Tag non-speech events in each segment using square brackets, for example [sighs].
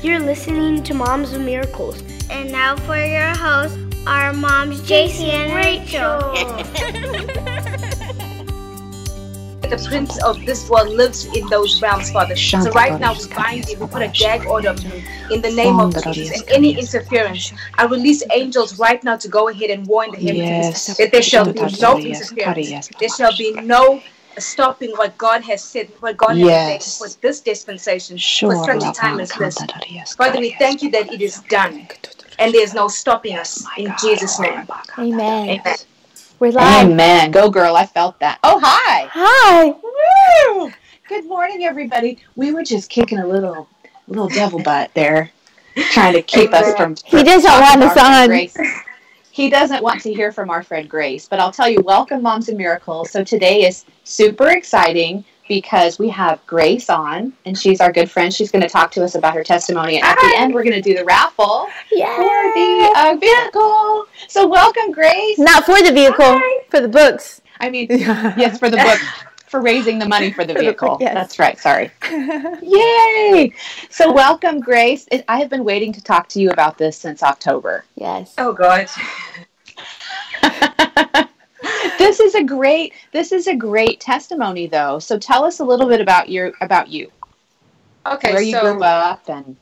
You're listening to Moms of Miracles. And now for your hosts, our moms, JC and Rachel. [laughs] the prince of this world lives in those realms, Father. So right now we bind it, we put a gag order in the name of Jesus. And any interference, I release angels right now to go ahead and warn the heavens that there shall be no interference. There shall be no stopping what God has said, what God Yes. has said for this dispensation, Sure, for such a time as this. Father, we thank you that it is done and there's no stopping us in Jesus' name. Amen. Amen. We're live. Amen. Go, girl. I felt that. Oh, hi. Hi. Woo! Good morning, everybody. We were just kicking a little, little devil butt there, trying to keep us from. He doesn't want us to our friend on. He doesn't want to hear from our friend Grace, but I'll tell you, welcome, Moms and Miracles. So today is super exciting because we have Grace on, and she's our good friend. She's going to talk to us about her testimony, and at the end, we're going to do the raffle for the uh, vehicle. So welcome, Grace. Not for the vehicle, for the books. I mean, [laughs] yes, for the book, for raising the money for the [laughs] vehicle. book, yes. That's right. Sorry. [laughs] Yay! So, welcome, Grace. I have been waiting to talk to you about this since October. yes. Oh, God. [laughs] this is a great. This is a great testimony, though. So, tell us a little bit about your about you, Okay, where you so grew up, and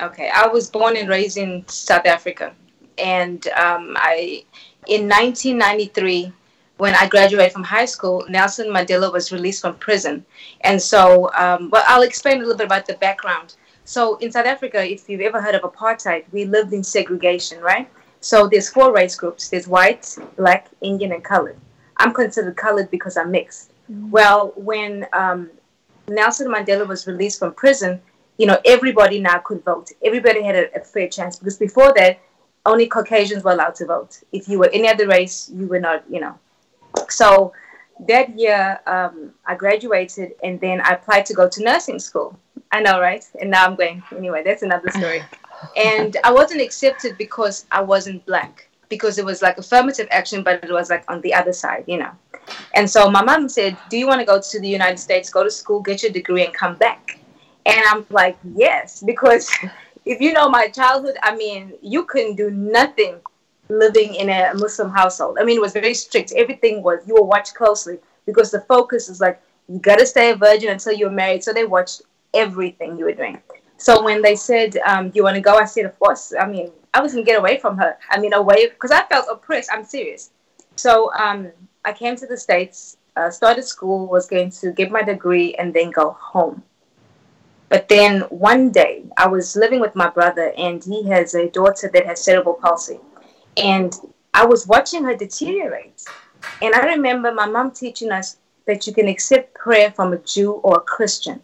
Okay, I was born and raised in South Africa, and um, I, in 1993, when I graduated from high school, Nelson Mandela was released from prison, and so, um, well, I'll explain a little bit about the background. So, in South Africa, if you've ever heard of apartheid, we lived in segregation, right? So, there's four race groups: there's white, black, Indian, and colored. I'm considered colored because I'm mixed. Well, when um, Nelson Mandela was released from prison, you know, everybody now could vote. Everybody had a, a fair chance because before that, only Caucasians were allowed to vote. If you were any other race, you were not, you know. So that year, um, I graduated and then I applied to go to nursing school. I know, right? And now I'm going. Anyway, that's another story. [laughs] and I wasn't accepted because I wasn't black, because it was like affirmative action, but it was like on the other side, you know. And so my mom said, Do you want to go to the United States, go to school, get your degree, and come back? And I'm like, Yes, because [laughs] if you know my childhood, I mean, you couldn't do nothing living in a Muslim household. I mean, it was very strict. Everything was, you were watched closely because the focus is like, you got to stay a virgin until you're married. So they watched everything you were doing. So when they said, um, you want to go? I said, of course. I mean, I was going to get away from her. I mean, away, because I felt oppressed. I'm serious. So um, I came to the States, uh, started school, was going to get my degree and then go home. But then one day I was living with my brother and he has a daughter that has cerebral palsy. And I was watching her deteriorate. And I remember my mom teaching us that you can accept prayer from a Jew or a Christian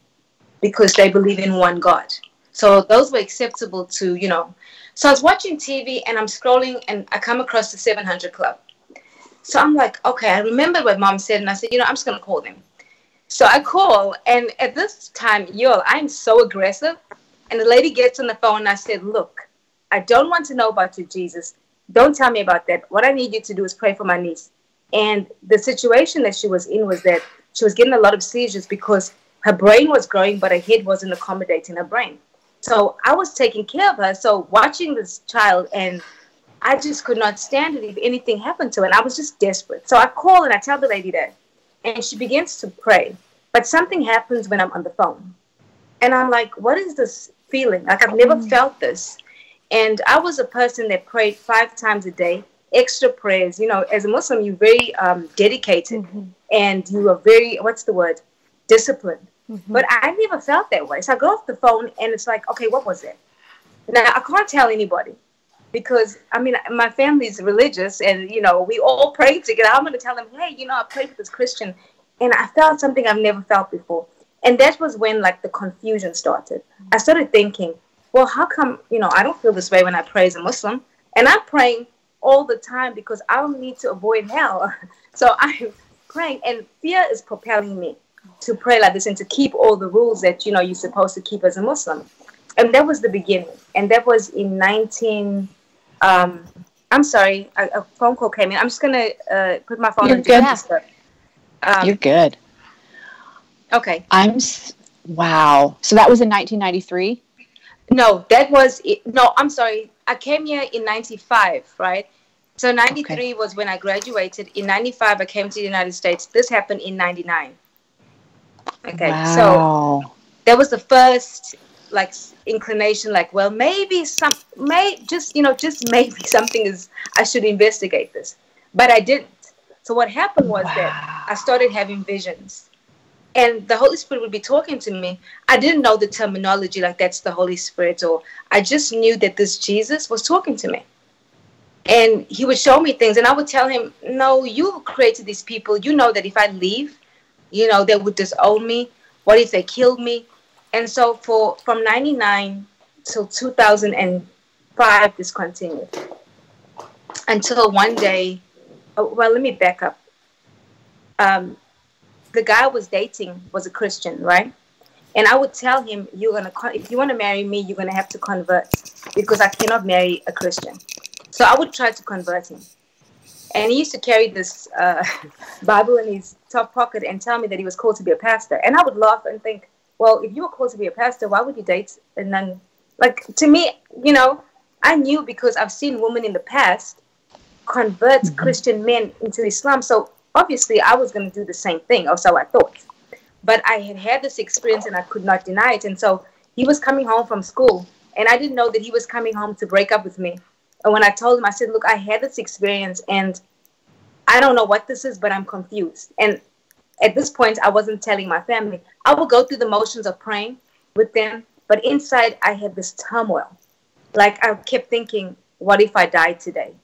because they believe in one God. So those were acceptable to, you know. So I was watching TV and I'm scrolling and I come across the 700 Club. So I'm like, okay, I remember what mom said and I said, you know, I'm just going to call them. So I call, and at this time, yo, I'm so aggressive. And the lady gets on the phone, and I said, Look, I don't want to know about your Jesus. Don't tell me about that. What I need you to do is pray for my niece. And the situation that she was in was that she was getting a lot of seizures because her brain was growing, but her head wasn't accommodating her brain. So I was taking care of her. So watching this child, and I just could not stand it if anything happened to her. And I was just desperate. So I call and I tell the lady that and she begins to pray. But something happens when I'm on the phone. And I'm like, what is this feeling? Like, I've never mm. felt this. And I was a person that prayed five times a day, extra prayers. You know, as a Muslim, you're very um, dedicated and you are very, what's the word? Disciplined. But I never felt that way. So I go off the phone and it's like, okay, what was it? Now, I can't tell anybody because I mean, my family's religious, and you know, we all pray together. I'm going to tell them, hey, you know, I prayed with this Christian, and I felt something I've never felt before. And that was when like the confusion started. I started thinking, well, how come you know I don't feel this way when I pray as a Muslim, and I'm praying all the time because I don't need to avoid hell. [laughs] so I'm praying, and fear is propelling me to pray like this and to keep all the rules that you know you're supposed to keep as a Muslim. And that was the beginning, and that was in 19- um, I'm sorry, a, a, phone call came in. I'm just gonna uh, put my phone You're on good. Um, You're good. okay. I'm s- wow. So that was in 1993. No, that was it. No, I'm sorry. I came here in 95, right? So 93 okay. was when I graduated. In 95, I came to the United States. This happened in 99. Okay. Wow. So that was the first like inclination like well maybe some may just you know just maybe [laughs] something is i should investigate this but i didn't so what happened was wow. that i started having visions and the holy spirit would be talking to me. I didn't know the terminology like that's the holy spirit or i just knew that this jesus was talking to me. And he would show me things and i would tell him no you created these people. You know that if i leave you know they would disown me. What if they killed me? And so for from 99 till 2005 this continued. Until one day oh, well let me back up. Um, the guy I was dating was a christian right? And i would tell him you're gonna if you want to marry me you're gonna have to convert because i cannot marry a christian. So i would try to convert him. And he used to carry this uh, [laughs] bible in his top pocket and tell me that he was called to be a pastor. And i would laugh and think well, if you were called to be a pastor, why would you date and then, like, to me, you know, I knew because I've seen women in the past convert mm-hmm. Christian men into Islam. So obviously, I was going to do the same thing, or so I thought. But I had had this experience and I could not deny it. And so he was coming home from school, and I didn't know that he was coming home to break up with me. And when I told him, I said, Look, I had this experience and I don't know what this is, but I'm confused. And at this point, I wasn't telling my family. I would go through the motions of praying with them, but inside I had this turmoil. Like I kept thinking, what if I died today?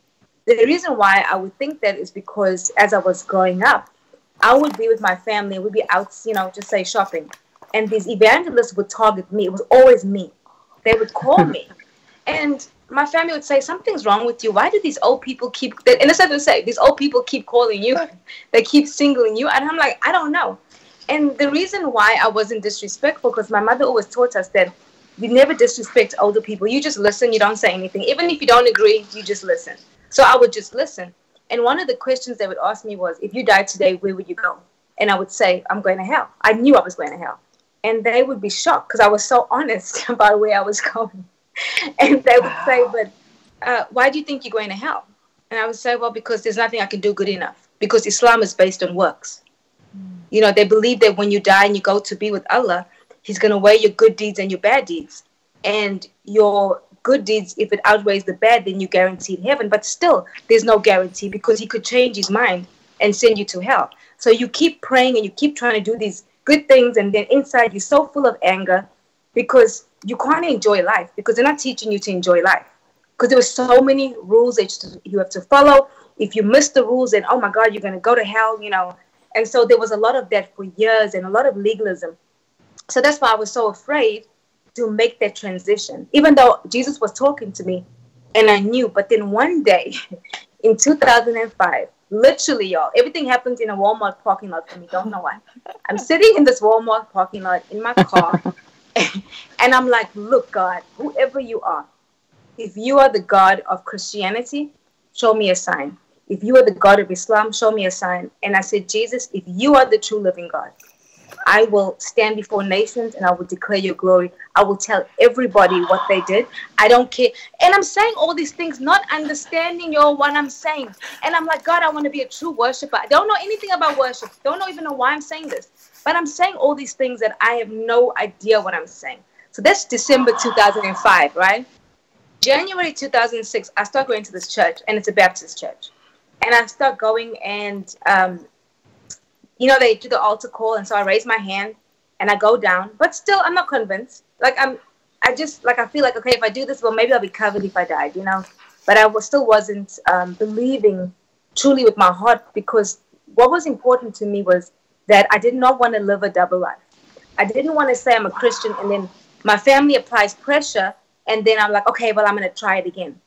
The reason why I would think that is because as I was growing up, I would be with my family, we'd be out, you know, just say shopping. And these evangelists would target me. It was always me. They would call me. [laughs] And my family would say, Something's wrong with you. Why do these old people keep, and that's what they say, these old people keep calling you, [laughs] they keep singling you. And I'm like, I don't know. And the reason why I wasn't disrespectful, because my mother always taught us that you never disrespect older people. You just listen, you don't say anything. Even if you don't agree, you just listen. So I would just listen. And one of the questions they would ask me was, If you died today, where would you go? And I would say, I'm going to hell. I knew I was going to hell. And they would be shocked because I was so [laughs] honest [laughs] about where I was going. [laughs] and they would say, but uh, why do you think you're going to hell? And I would say, well, because there's nothing I can do good enough. Because Islam is based on works. Mm. You know, they believe that when you die and you go to be with Allah, He's going to weigh your good deeds and your bad deeds. And your good deeds, if it outweighs the bad, then you're guaranteed heaven. But still, there's no guarantee because He could change His mind and send you to hell. So you keep praying and you keep trying to do these good things, and then inside you're so full of anger because you can't enjoy life because they're not teaching you to enjoy life. Because there were so many rules that you have to follow. If you miss the rules, then oh my God, you're going to go to hell, you know. And so there was a lot of that for years and a lot of legalism. So that's why I was so afraid to make that transition, even though Jesus was talking to me and I knew. But then one day [laughs] in 2005, literally, y'all, everything happens in a Walmart parking lot for me. Don't know why. I'm sitting in this Walmart parking lot in my car. [laughs] and I'm like, look, God, whoever you are, if you are the God of Christianity, show me a sign. If you are the God of Islam, show me a sign. And I said, Jesus, if you are the true living God, I will stand before nations and I will declare your glory. I will tell everybody what they did. I don't care. And I'm saying all these things, not understanding your what I'm saying. And I'm like, God, I want to be a true worshiper. I don't know anything about worship. Don't know even know why I'm saying this. But I'm saying all these things that I have no idea what I'm saying. So that's December 2005, right? January 2006, I start going to this church, and it's a Baptist church. And I start going, and um, you know, they do the altar call, and so I raise my hand and I go down, but still, I'm not convinced. Like I'm, I just like I feel like okay, if I do this, well, maybe I'll be covered if I died, you know. But I was, still wasn't um, believing truly with my heart because what was important to me was that I did not want to live a double life. I didn't want to say I'm a Christian and then my family applies pressure and then I'm like, okay, well, I'm going to try it again.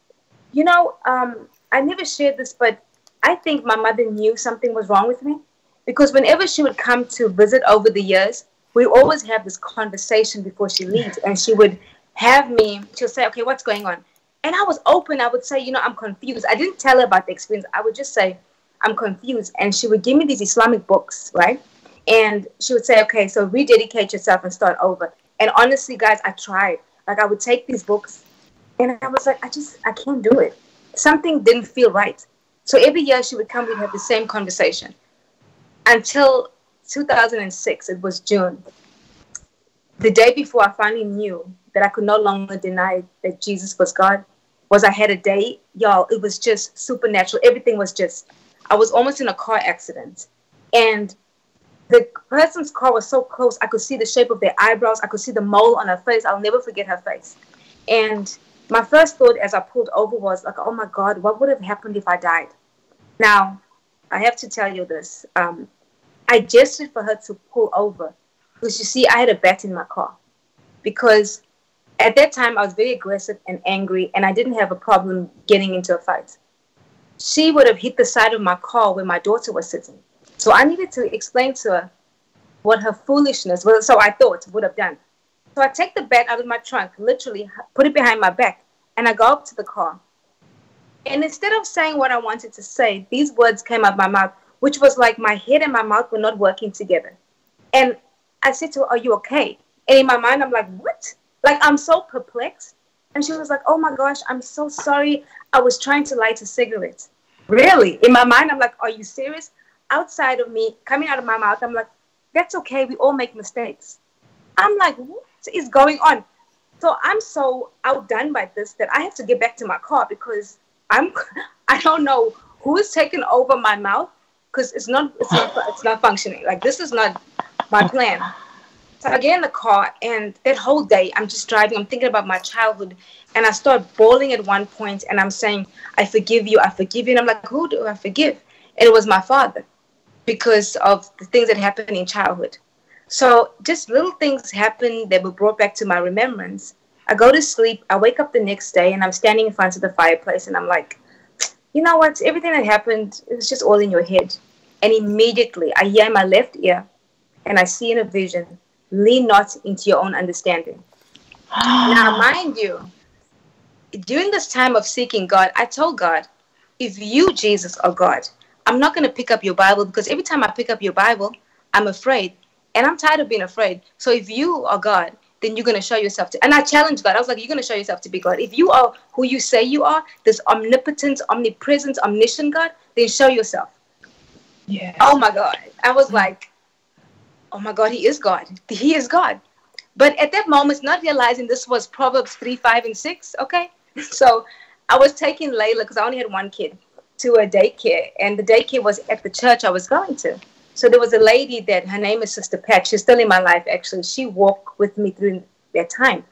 You know, um, I never shared this, but I think my mother knew something was wrong with me because whenever she would come to visit over the years, we always have this conversation before she leaves and she would have me, she'll say, okay, what's going on? And I was open. I would say, you know, I'm confused. I didn't tell her about the experience. I would just say, I'm confused. And she would give me these Islamic books, right? And she would say, okay, so rededicate yourself and start over. And honestly, guys, I tried. Like I would take these books and I was like, I just, I can't do it. Something didn't feel right. So every year she would come, we'd have the same conversation. Until 2006, it was June. The day before I finally knew that I could no longer deny that Jesus was God, was I had a day, y'all, it was just supernatural. Everything was just, I was almost in a car accident. And the person's car was so close, I could see the shape of their eyebrows, I could see the mole on her face. I'll never forget her face. And my first thought as I pulled over was like, oh my God, what would have happened if I died? Now, I have to tell you this. Um, I gestured for her to pull over because you see, I had a bat in my car because at that time I was very aggressive and angry, and I didn't have a problem getting into a fight. She would have hit the side of my car where my daughter was sitting. So I needed to explain to her what her foolishness was. So I thought would have done. So I take the bat out of my trunk, literally put it behind my back, and I go up to the car. And instead of saying what I wanted to say, these words came out my mouth, which was like my head and my mouth were not working together. And I said to her, Are you okay? And in my mind, I'm like, What? Like, I'm so perplexed. And she was like, Oh my gosh, I'm so sorry. I was trying to light a cigarette. Really? In my mind, I'm like, Are you serious? Outside of me, coming out of my mouth, I'm like, That's okay. We all make mistakes. I'm like, What is going on? So I'm so outdone by this that I have to get back to my car because I'm [laughs] I don't know who is taking over my mouth because it's not it's not it's not functioning. Like this is not my plan. So I get in the car and that whole day I'm just driving. I'm thinking about my childhood and I start bawling at one point and I'm saying, I forgive you, I forgive you. And I'm like, who do I forgive? And it was my father because of the things that happened in childhood. So just little things happen that were brought back to my remembrance. I go to sleep, I wake up the next day and I'm standing in front of the fireplace and I'm like, you know what? Everything that happened, it was just all in your head. And immediately I hear in my left ear and I see in a vision, lean not into your own understanding. [gasps] now, mind you, during this time of seeking God, I told God, if you, Jesus, are God, I'm not going to pick up your Bible because every time I pick up your Bible, I'm afraid. And I'm tired of being afraid. So if you are God, then you're going to show yourself to. And I challenged God. I was like, you're going to show yourself to be God. If you are who you say you are, this omnipotent, omnipresent, omniscient God, then show yourself. Yeah. Oh my God. I was like, oh my God, he is God. He is God. But at that moment, not realizing this was Proverbs 3, 5, and 6, okay? [laughs] So I was taking Layla, because I only had one kid, to a daycare. And the daycare was at the church I was going to. So there was a lady that her name is Sister Pat. She's still in my life, actually. She walked with me through that time.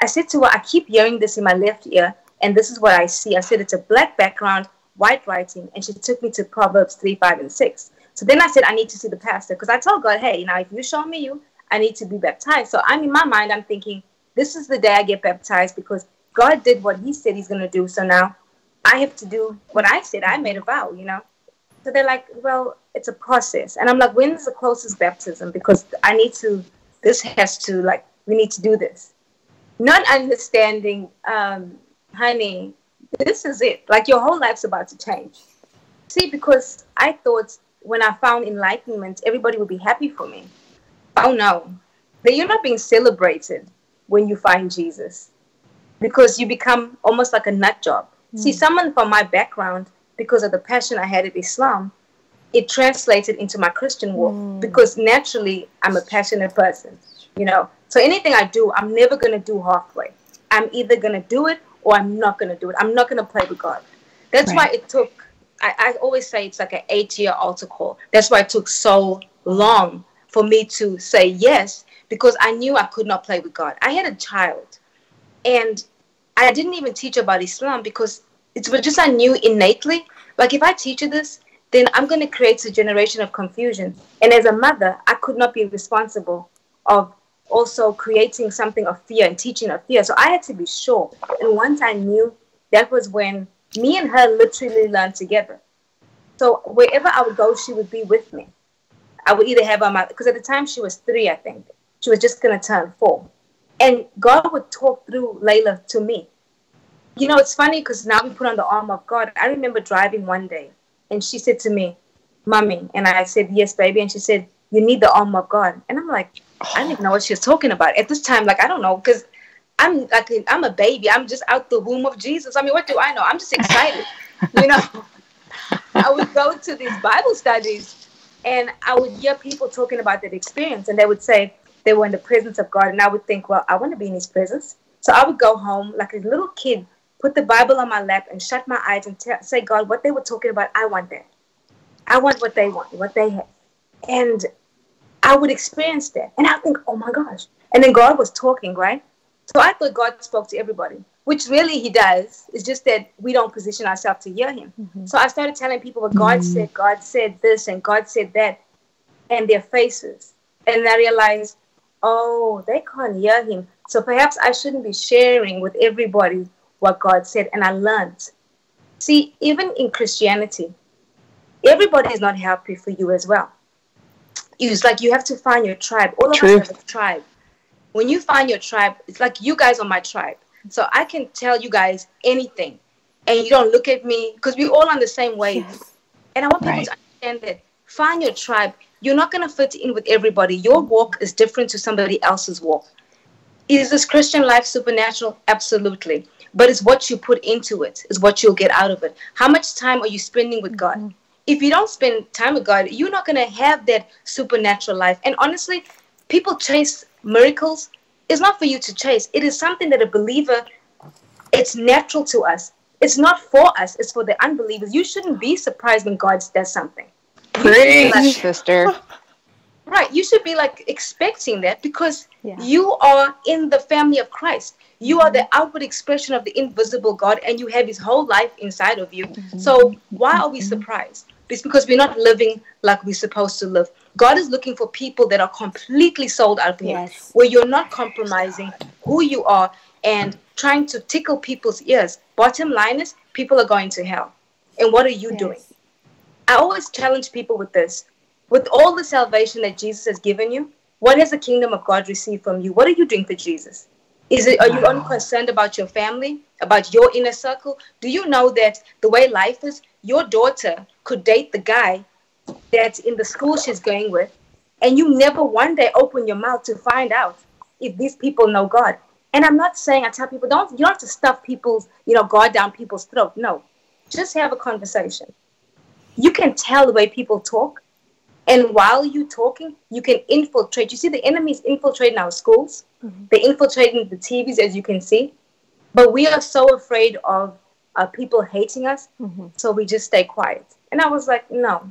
I said to her, I keep hearing this in my left ear, and this is what I see. I said, it's a black background, white writing. And she took me to Proverbs 3, 5, and 6. So then I said, I need to see the pastor because I told God, hey, now if you show me you, I need to be baptized. So I'm in my mind, I'm thinking, this is the day I get baptized because God did what He said He's going to do. So now I have to do what I said. I made a vow, you know. So they're like, well, it's a process. And I'm like, when's the closest baptism? Because I need to, this has to, like, we need to do this. Not understanding, um, honey, this is it. Like, your whole life's about to change. See, because I thought when I found enlightenment, everybody would be happy for me. Oh no, that you're not being celebrated when you find Jesus because you become almost like a nut job. Mm. See, someone from my background, because of the passion I had at Islam, it translated into my Christian walk mm. because naturally I'm a passionate person, you know. So anything I do, I'm never going to do halfway. I'm either going to do it or I'm not going to do it. I'm not going to play with God. That's right. why it took I, I always say it's like an eight year altar call. That's why it took so long for me to say yes because I knew I could not play with God. I had a child and I didn't even teach about Islam because it was just I knew innately. Like if I teach you this, then I'm going to create a generation of confusion. And as a mother, I could not be responsible of also creating something of fear and teaching of fear. So I had to be sure. And once I knew, that was when me and her literally learned together. So wherever I would go, she would be with me. I would either have her because at the time she was three, I think. She was just gonna turn four. And God would talk through Layla to me. You know, it's funny because now we put on the arm of God. I remember driving one day and she said to me, Mommy, and I said, Yes, baby. And she said, You need the arm of God. And I'm like, I didn't know what she was talking about. At this time, like I don't know, because I'm like I'm a baby. I'm just out the womb of Jesus. I mean, what do I know? I'm just excited, [laughs] you know. I would go to these Bible studies, and I would hear people talking about that experience, and they would say they were in the presence of God, and I would think, well, I want to be in His presence. So I would go home like a little kid, put the Bible on my lap, and shut my eyes and t- say, God, what they were talking about, I want that. I want what they want, what they have, and I would experience that, and I think, oh my gosh. And then God was talking, right? So I thought God spoke to everybody, which really He does. It's just that we don't position ourselves to hear Him. Mm-hmm. So I started telling people what God mm-hmm. said, God said this, and God said that, and their faces. And I realized, oh, they can't hear Him. So perhaps I shouldn't be sharing with everybody what God said. And I learned. See, even in Christianity, everybody is not happy for you as well. It's like you have to find your tribe. All of True. us have a tribe. When you find your tribe, it's like you guys are my tribe. So I can tell you guys anything, and you don't look at me because we're all on the same wave. Yes. And I want people right. to understand that. Find your tribe. You're not going to fit in with everybody. Your walk is different to somebody else's walk. Is this Christian life supernatural? Absolutely. But it's what you put into it, is what you'll get out of it. How much time are you spending with God? Mm-hmm if you don't spend time with God, you're not going to have that supernatural life. And honestly, people chase miracles. It's not for you to chase. It is something that a believer, it's natural to us. It's not for us. It's for the unbelievers. You shouldn't be surprised when God does something. Preach, like, sister. [laughs] Right. You should be like expecting that because yeah. you are in the family of Christ. You are the outward expression of the invisible God, and you have His whole life inside of you. Mm-hmm. So why are we surprised? It's because we're not living like we're supposed to live. God is looking for people that are completely sold out for Him, yes. where you're not compromising who you are and trying to tickle people's ears. Bottom line is, people are going to hell. And what are you yes. doing? I always challenge people with this. With all the salvation that Jesus has given you, what has the kingdom of God received from you? What are you doing for Jesus? Is it are you only concerned about your family, about your inner circle? Do you know that the way life is, your daughter could date the guy that's in the school she's going with, and you never one day open your mouth to find out if these people know God. And I'm not saying I tell people don't you don't have to stuff people's you know guard down people's throat. No, just have a conversation. You can tell the way people talk, and while you're talking, you can infiltrate. You see, the enemy is infiltrating our schools. Mm-hmm. They're infiltrating the TVs, as you can see. But we are so afraid of uh, people hating us, mm-hmm. so we just stay quiet. And I was like, no,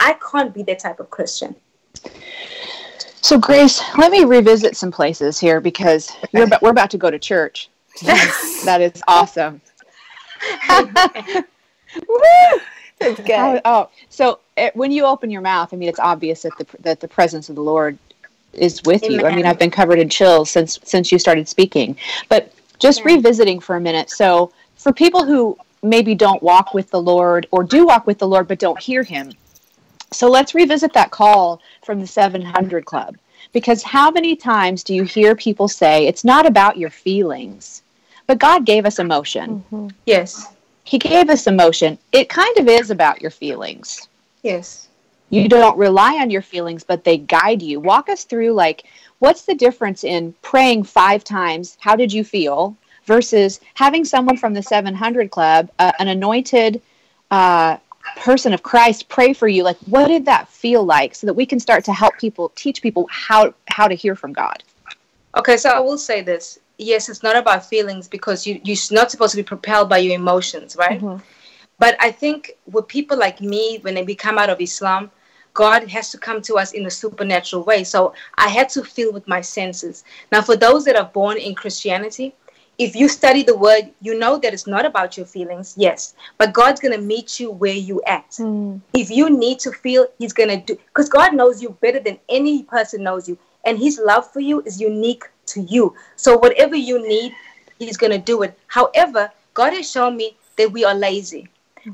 I can't be that type of Christian. So, Grace, let me revisit some places here because about, we're about to go to church. that is awesome. [laughs] [laughs] It's good. Oh, oh. so it, when you open your mouth, I mean, it's obvious that the that the presence of the Lord is with Amen. you. I mean, I've been covered in chills since since you started speaking. But just yeah. revisiting for a minute. So, for people who maybe don't walk with the Lord or do walk with the Lord but don't hear him. So let's revisit that call from the 700 Club. Because how many times do you hear people say, it's not about your feelings, but God gave us emotion? Mm-hmm. Yes. He gave us emotion. It kind of is about your feelings. Yes. You don't rely on your feelings, but they guide you. Walk us through, like, what's the difference in praying five times, how did you feel, versus having someone from the 700 Club, uh, an anointed uh, person of Christ, pray for you? Like, what did that feel like so that we can start to help people, teach people how, how to hear from God? Okay, so I will say this yes, it's not about feelings because you, you're not supposed to be propelled by your emotions, right? Mm-hmm. But I think with people like me, when we come out of Islam, God has to come to us in a supernatural way. So I had to feel with my senses. Now, for those that are born in Christianity, if you study the word, you know that it's not about your feelings, yes, but God's going to meet you where you at. Mm. If you need to feel, He's going to do, because God knows you better than any person knows you. And His love for you is unique to you. So whatever you need, He's going to do it. However, God has shown me that we are lazy.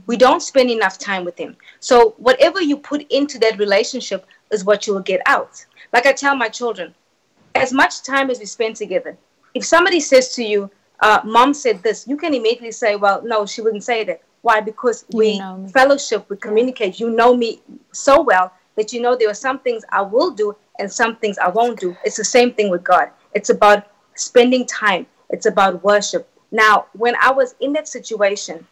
We don't spend enough time with Him. So whatever you put into that relationship is what you will get out. Like I tell my children, as much time as we spend together, if somebody says to you, uh, "Mom said this," you can immediately say, "Well, no, she wouldn't say that." Why? Because we fellowship, we communicate. You know me so well that you know there are some things I will do and some things I won't do. It's the same thing with God. It's about spending time. It's about worship. Now, when I was in that situation,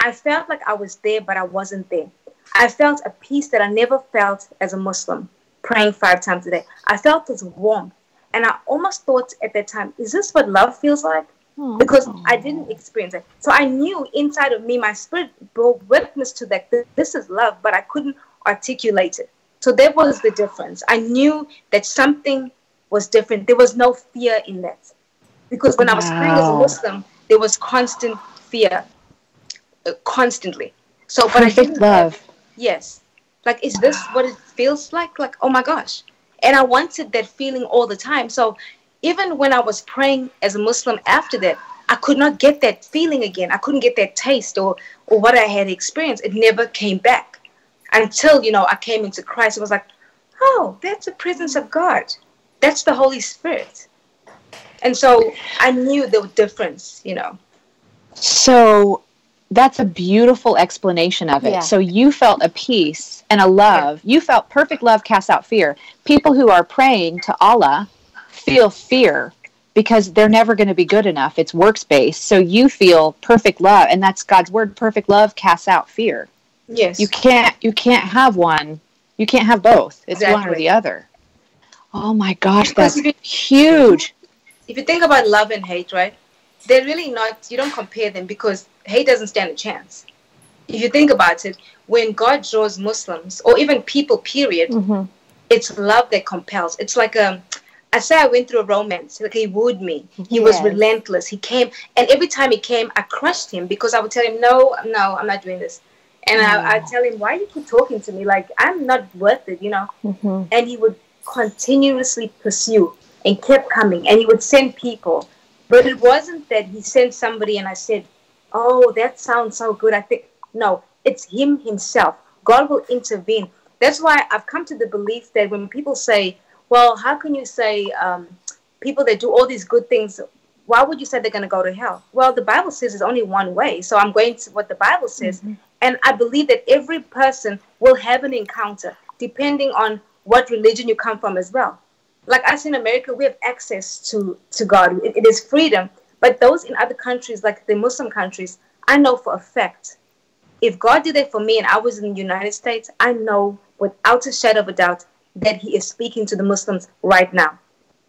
I felt like I was there, but I wasn't there. I felt a peace that I never felt as a Muslim, praying five times a day. I felt this warmth. And I almost thought at that time, is this what love feels like? Hmm. Because I didn't experience it. So I knew inside of me, my spirit bore witness to that this is love, but I couldn't articulate it. So that was the difference. I knew that something was different. There was no fear in that. Because when wow. I was praying as a Muslim, there was constant fear, uh, constantly. So, but Perfect I didn't love. Have, yes. Like, is wow. this what it feels like? Like, oh my gosh. And I wanted that feeling all the time. So even when I was praying as a Muslim after that, I could not get that feeling again. I couldn't get that taste or, or what I had experienced. It never came back until, you know, I came into Christ. It was like, oh, that's the presence of God. That's the Holy Spirit. And so I knew the difference, you know. So that's a beautiful explanation of it. Yeah. So you felt a peace and a love. Yeah. You felt perfect love casts out fear. People who are praying to Allah feel fear because they're never going to be good enough. It's works based. So you feel perfect love and that's God's word perfect love casts out fear. Yes. You can't you can't have one. You can't have both. It's exactly. one or the other. Oh my gosh, that's if huge. If you think about love and hate, right? They're really not you don't compare them because hate doesn't stand a chance. If you think about it, when God draws Muslims or even people, period, mm-hmm. it's love that compels. It's like a um, I say I went through a romance. Like he wooed me. He yes. was relentless. He came, and every time he came, I crushed him because I would tell him, "No, no, I'm not doing this." And. I, I tell him, "Why you keep talking to me? Like I'm not worth it, you know?" Mm-hmm. And he would continuously pursue and kept coming, and he would send people. But it wasn't that he sent somebody, and I said, "Oh, that sounds so good." I think no, it's him himself. God will intervene. That's why I've come to the belief that when people say well, how can you say um, people that do all these good things, why would you say they're going to go to hell? Well, the Bible says there's only one way. So I'm going to what the Bible says. Mm-hmm. And I believe that every person will have an encounter depending on what religion you come from as well. Like us in America, we have access to, to God, it, it is freedom. But those in other countries, like the Muslim countries, I know for a fact if God did it for me and I was in the United States, I know without a shadow of a doubt that he is speaking to the Muslims right now.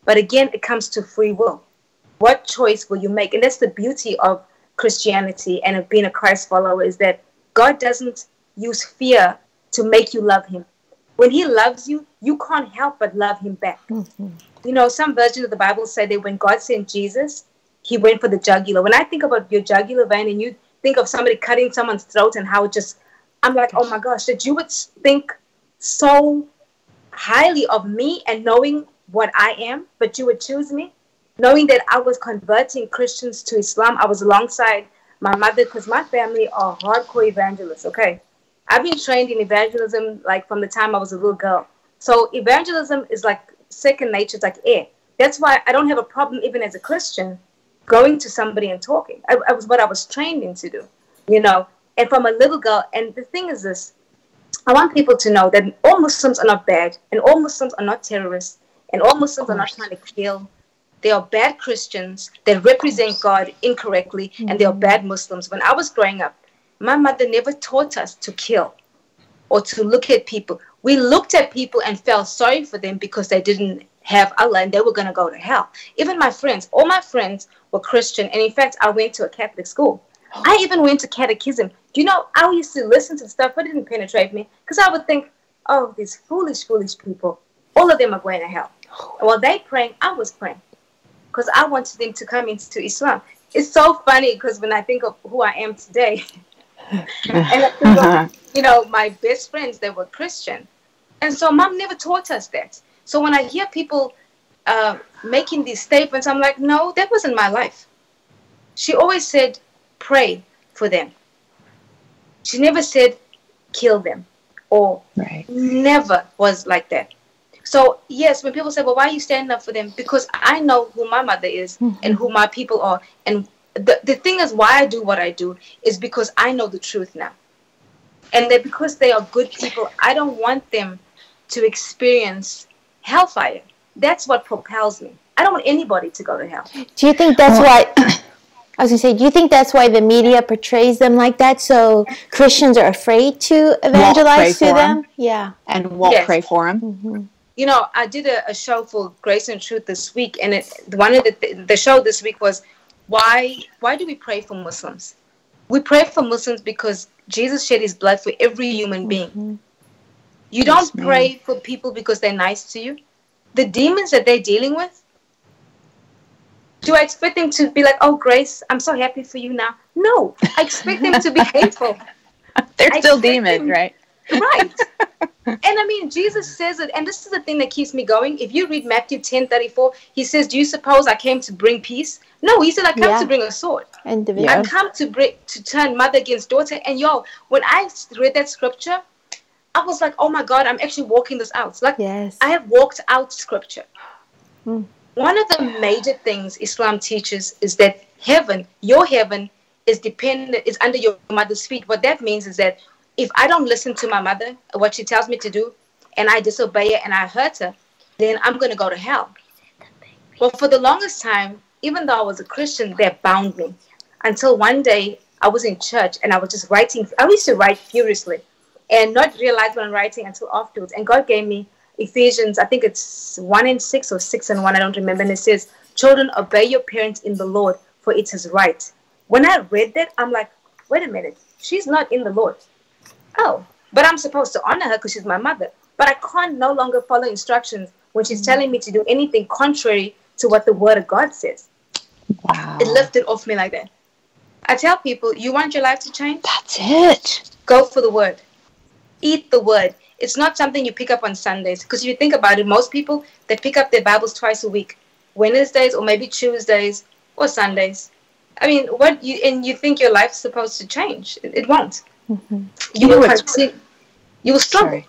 But again, it comes to free will. What choice will you make? And that's the beauty of Christianity and of being a Christ follower is that God doesn't use fear to make you love him. When he loves you, you can't help but love him back. Mm-hmm. You know, some versions of the Bible say that when God sent Jesus, he went for the jugular. When I think about your jugular vein and you think of somebody cutting someone's throat and how it just, I'm like, oh my gosh, that you would think so highly of me and knowing what I am, but you would choose me. Knowing that I was converting Christians to Islam, I was alongside my mother because my family are hardcore evangelists. Okay. I've been trained in evangelism like from the time I was a little girl. So evangelism is like second nature, it's like air. That's why I don't have a problem even as a Christian going to somebody and talking. I, I was what I was trained in to do, you know. And from a little girl, and the thing is this, I want people to know that all Muslims are not bad, and all Muslims are not terrorists, and all Muslims are not trying to kill. They are bad Christians that represent God incorrectly, mm-hmm. and they are bad Muslims. When I was growing up, my mother never taught us to kill or to look at people. We looked at people and felt sorry for them because they didn't have Allah and they were going to go to hell. Even my friends, all my friends were Christian, and in fact, I went to a Catholic school. I even went to catechism. You know, I used to listen to stuff, but it didn't penetrate me because I would think, oh, these foolish, foolish people, all of them are going to hell. While they praying, I was praying because I wanted them to come into Islam. It's so funny because when I think of who I am today, [laughs] and [laughs] you know, my best friends, they were Christian. And so mom never taught us that. So when I hear people uh, making these statements, I'm like, no, that wasn't my life. She always said, pray for them. She never said kill them or right. never was like that. So yes, when people say, "Well, why are you standing up for them?" Because I know who my mother is mm-hmm. and who my people are, and the the thing is, why I do what I do is because I know the truth now, and that because they are good people, I don't want them to experience hellfire. That's what propels me. I don't want anybody to go to hell. Do you think that's why? [clears throat] I was gonna say, do you think that's why the media portrays them like that? So Christians are afraid to evangelize to them? them. 'em. Yeah. and won't Yes. pray for him. Mm-hmm. You know, I did a, a show for Grace and Truth this week, and it, one of the the show this week was why why do we pray for Muslims? We pray for Muslims because Jesus shed His blood for every human mm-hmm. being. You don't Yes, pray for people because they're nice to you. The demons that they're dealing with. Do I expect them to be like, "Oh, Grace, I'm so happy for you now"? No, I expect them to be [laughs] hateful. They're I still demons, him- right? Right and i mean jesus says it and this is the thing that keeps me going if you read matthew 10 34 he says do you suppose i came to bring peace no he said i come Yeah. to bring a sword And Yeah. i come to bring to turn mother against daughter and yo when i read that scripture i was like oh my god i'm actually walking this out like Yes. i have walked out scripture Hmm. one of the major things islam teaches is that heaven your heaven is dependent is under your mother's feet what that means is that if I don't listen to my mother, what she tells me to do, and I disobey her and I hurt her, then I'm going to go to hell. Well, for the longest time, even though I was a Christian, they bound me. Until one day, I was in church and I was just writing. I used to write furiously and not realize what I'm writing until afterwards. And God gave me Ephesians, I think it's 1 and 6 or 6 and 1, I don't remember. And it says, Children, obey your parents in the Lord, for it is right. When I read that, I'm like, wait a minute, she's not in the Lord. Oh, but I'm supposed to honor her because she's my mother. But I can't no longer follow instructions when she's mm. telling me to do anything contrary to what the Word of God says. Wow. It lifted off me like that. I tell people, you want your life to change? That's it. Go for the Word. Eat the Word. It's not something you pick up on Sundays. Because if you think about it, most people, they pick up their Bibles twice a week. Wednesdays or maybe Tuesdays or Sundays. I mean, what you and you think your life's supposed to change? It, it won't. Mm-hmm. You, You know will continue, You will struggle. Sorry.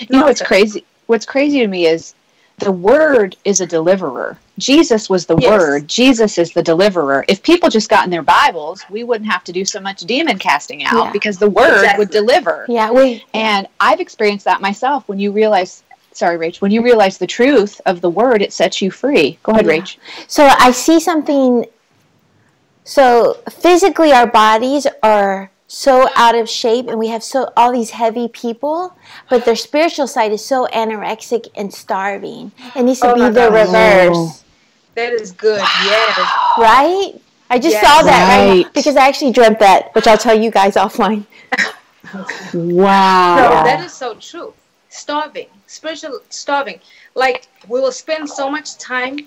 You know what's crazy? What's crazy to me is the word is a deliverer. Jesus was the Yes. word. Jesus is the deliverer. If people just got in their Bibles, we wouldn't have to do so much demon casting out Yeah. because the word Exactly. would deliver. yeah. We. And I've experienced that myself when you realize sorry, Rach, when you realize the truth of the word, it sets you free. Go ahead, Yeah. Rach. So I see something. So physically, our bodies are so out of shape, and we have so all these heavy people, but their spiritual side is so anorexic and starving. It needs to Oh be the God. reverse, That is good. Yes. right? I just Yes. saw that right, Right. because I actually dreamt that, which I'll tell you guys [laughs] offline. Wow. No, that is so true. Starving, spiritual starving. Like we will spend so much time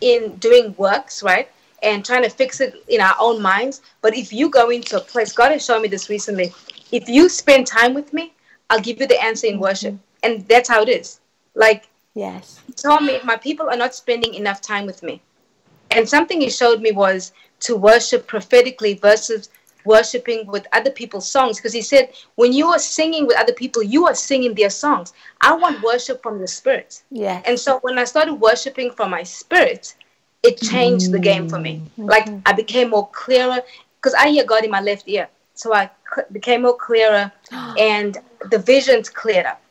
in doing works, right? And trying to fix it in our own minds. But if you go into a place, God has shown me this recently. If you spend time with me, I'll give you the answer in worship. Mm-hmm. And that's how it is. Like Yes. he told me my people are not spending enough time with me. And something he showed me was to worship prophetically versus worshiping with other people's songs. Because he said, when you are singing with other people, you are singing their songs. I want worship from the spirit. Yeah. And so when I started worshiping from my spirit, it changed the game for me. Like I became more clearer because I hear God in my left ear. So I c- became more clearer [gasps] and the visions cleared up.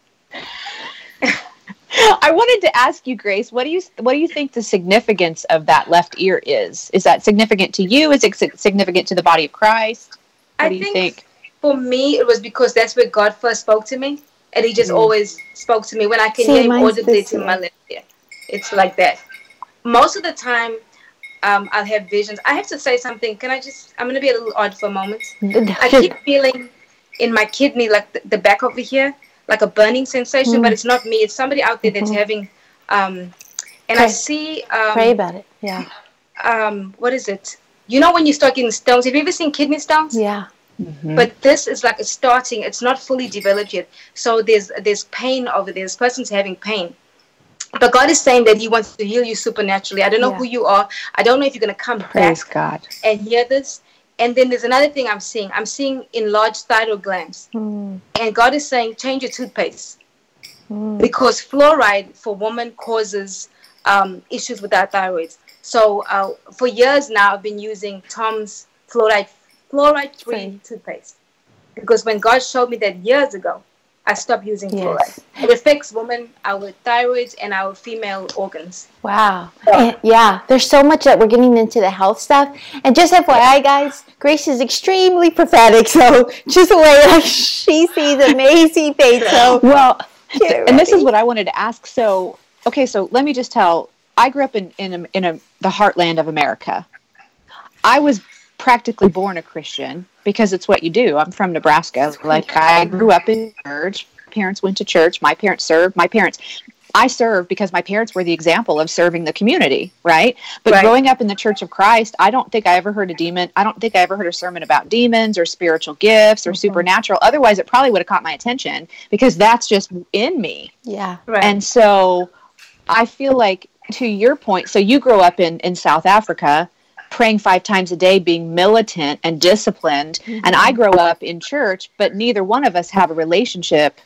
I wanted to ask you, Grace, what do you what do you think the significance of that left ear is? Is that significant to you? Is it significant to the body of Christ? What I do you think, think? for me it was because that's where God first spoke to me, and He just Mm. always spoke to me when I can See, hear Him mine's audibly this to my left ear. It's like that. Most of the time, um, I'll have visions. I have to say something. Can I just? I'm gonna be a little odd for a moment. I [laughs] keep feeling in my kidney, like the, the back over here, like a burning sensation, Mm. but it's not me. It's somebody out there that's Mhm. having. Um, and I see. Um, Pray about it. Yeah. um, what is it? You know when you start getting stones. Have you ever seen kidney stones? Yeah. Mhm. but this is like a starting it's not fully developed yet so there's there's pain over there this person's having pain but god is saying that he wants to heal you supernaturally i don't know Yeah. who you are i don't know if you're going to come Praise back God. and hear this and then there's another thing i'm seeing i'm seeing enlarged thyroid glands Mm. and god is saying change your toothpaste Mm. because fluoride for women causes um, issues with our thyroids. So uh, for years now, I've been using Tom's fluoride fluoride free Free. toothpaste because when God showed me that years ago, I stopped using Yes. fluoride. It affects women, our thyroids, and our female organs. Wow. And- yeah, there's so much that we're getting into the health stuff. And just FYI, guys, Grace is extremely prophetic. So just the way like she sees amazing faith. So Well, and this is what I wanted to ask. So, okay, so let me just tell. I grew up in in a, in a, the heartland of America. I was practically born a Christian because it's what you do. I'm from Nebraska. Like I grew up in church. Parents went to church. My parents served. My parents. I served because my parents were the example of serving the community, right? But Right. growing up in the Church of Christ, I don't think I ever heard a demon. I don't think I ever heard a sermon about demons or spiritual gifts or mm-hmm. supernatural. Otherwise, it probably would have caught my attention because that's just in me. yeah. Right. And so I feel like to your point, so you grow up in, in South Africa praying five times a day, being militant and disciplined. And I grow up in church, but neither one of us have a relationship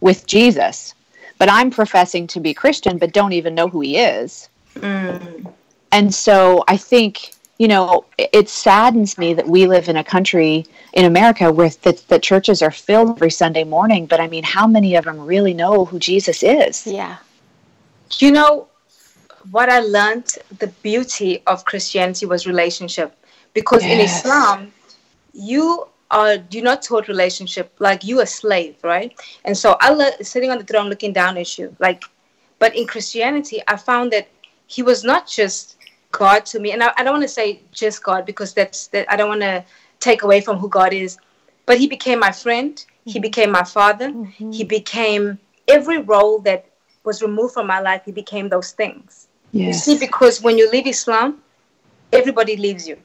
with Jesus. But I'm professing to be Christian, but don't even know who he is. Mm. And so I think, you know, it, it saddens me that we live in a country in America where the, the churches are filled every Sunday morning. But I mean, how many of them really know who Jesus is? Yeah. You know, what I learned, the beauty of Christianity was relationship. Because in Islam, you are you're not taught relationship like you a slave, right? And so Allah is sitting on the throne looking down at you. Like but in Christianity, I found that he was not just God to me. And I, I don't want to say just God because that's that I don't want to take away from who God is. But he became my friend, he mm-hmm. became my father, mm-hmm. he became every role that was removed from my life, he became those things. You see, because when you leave Islam, everybody leaves you.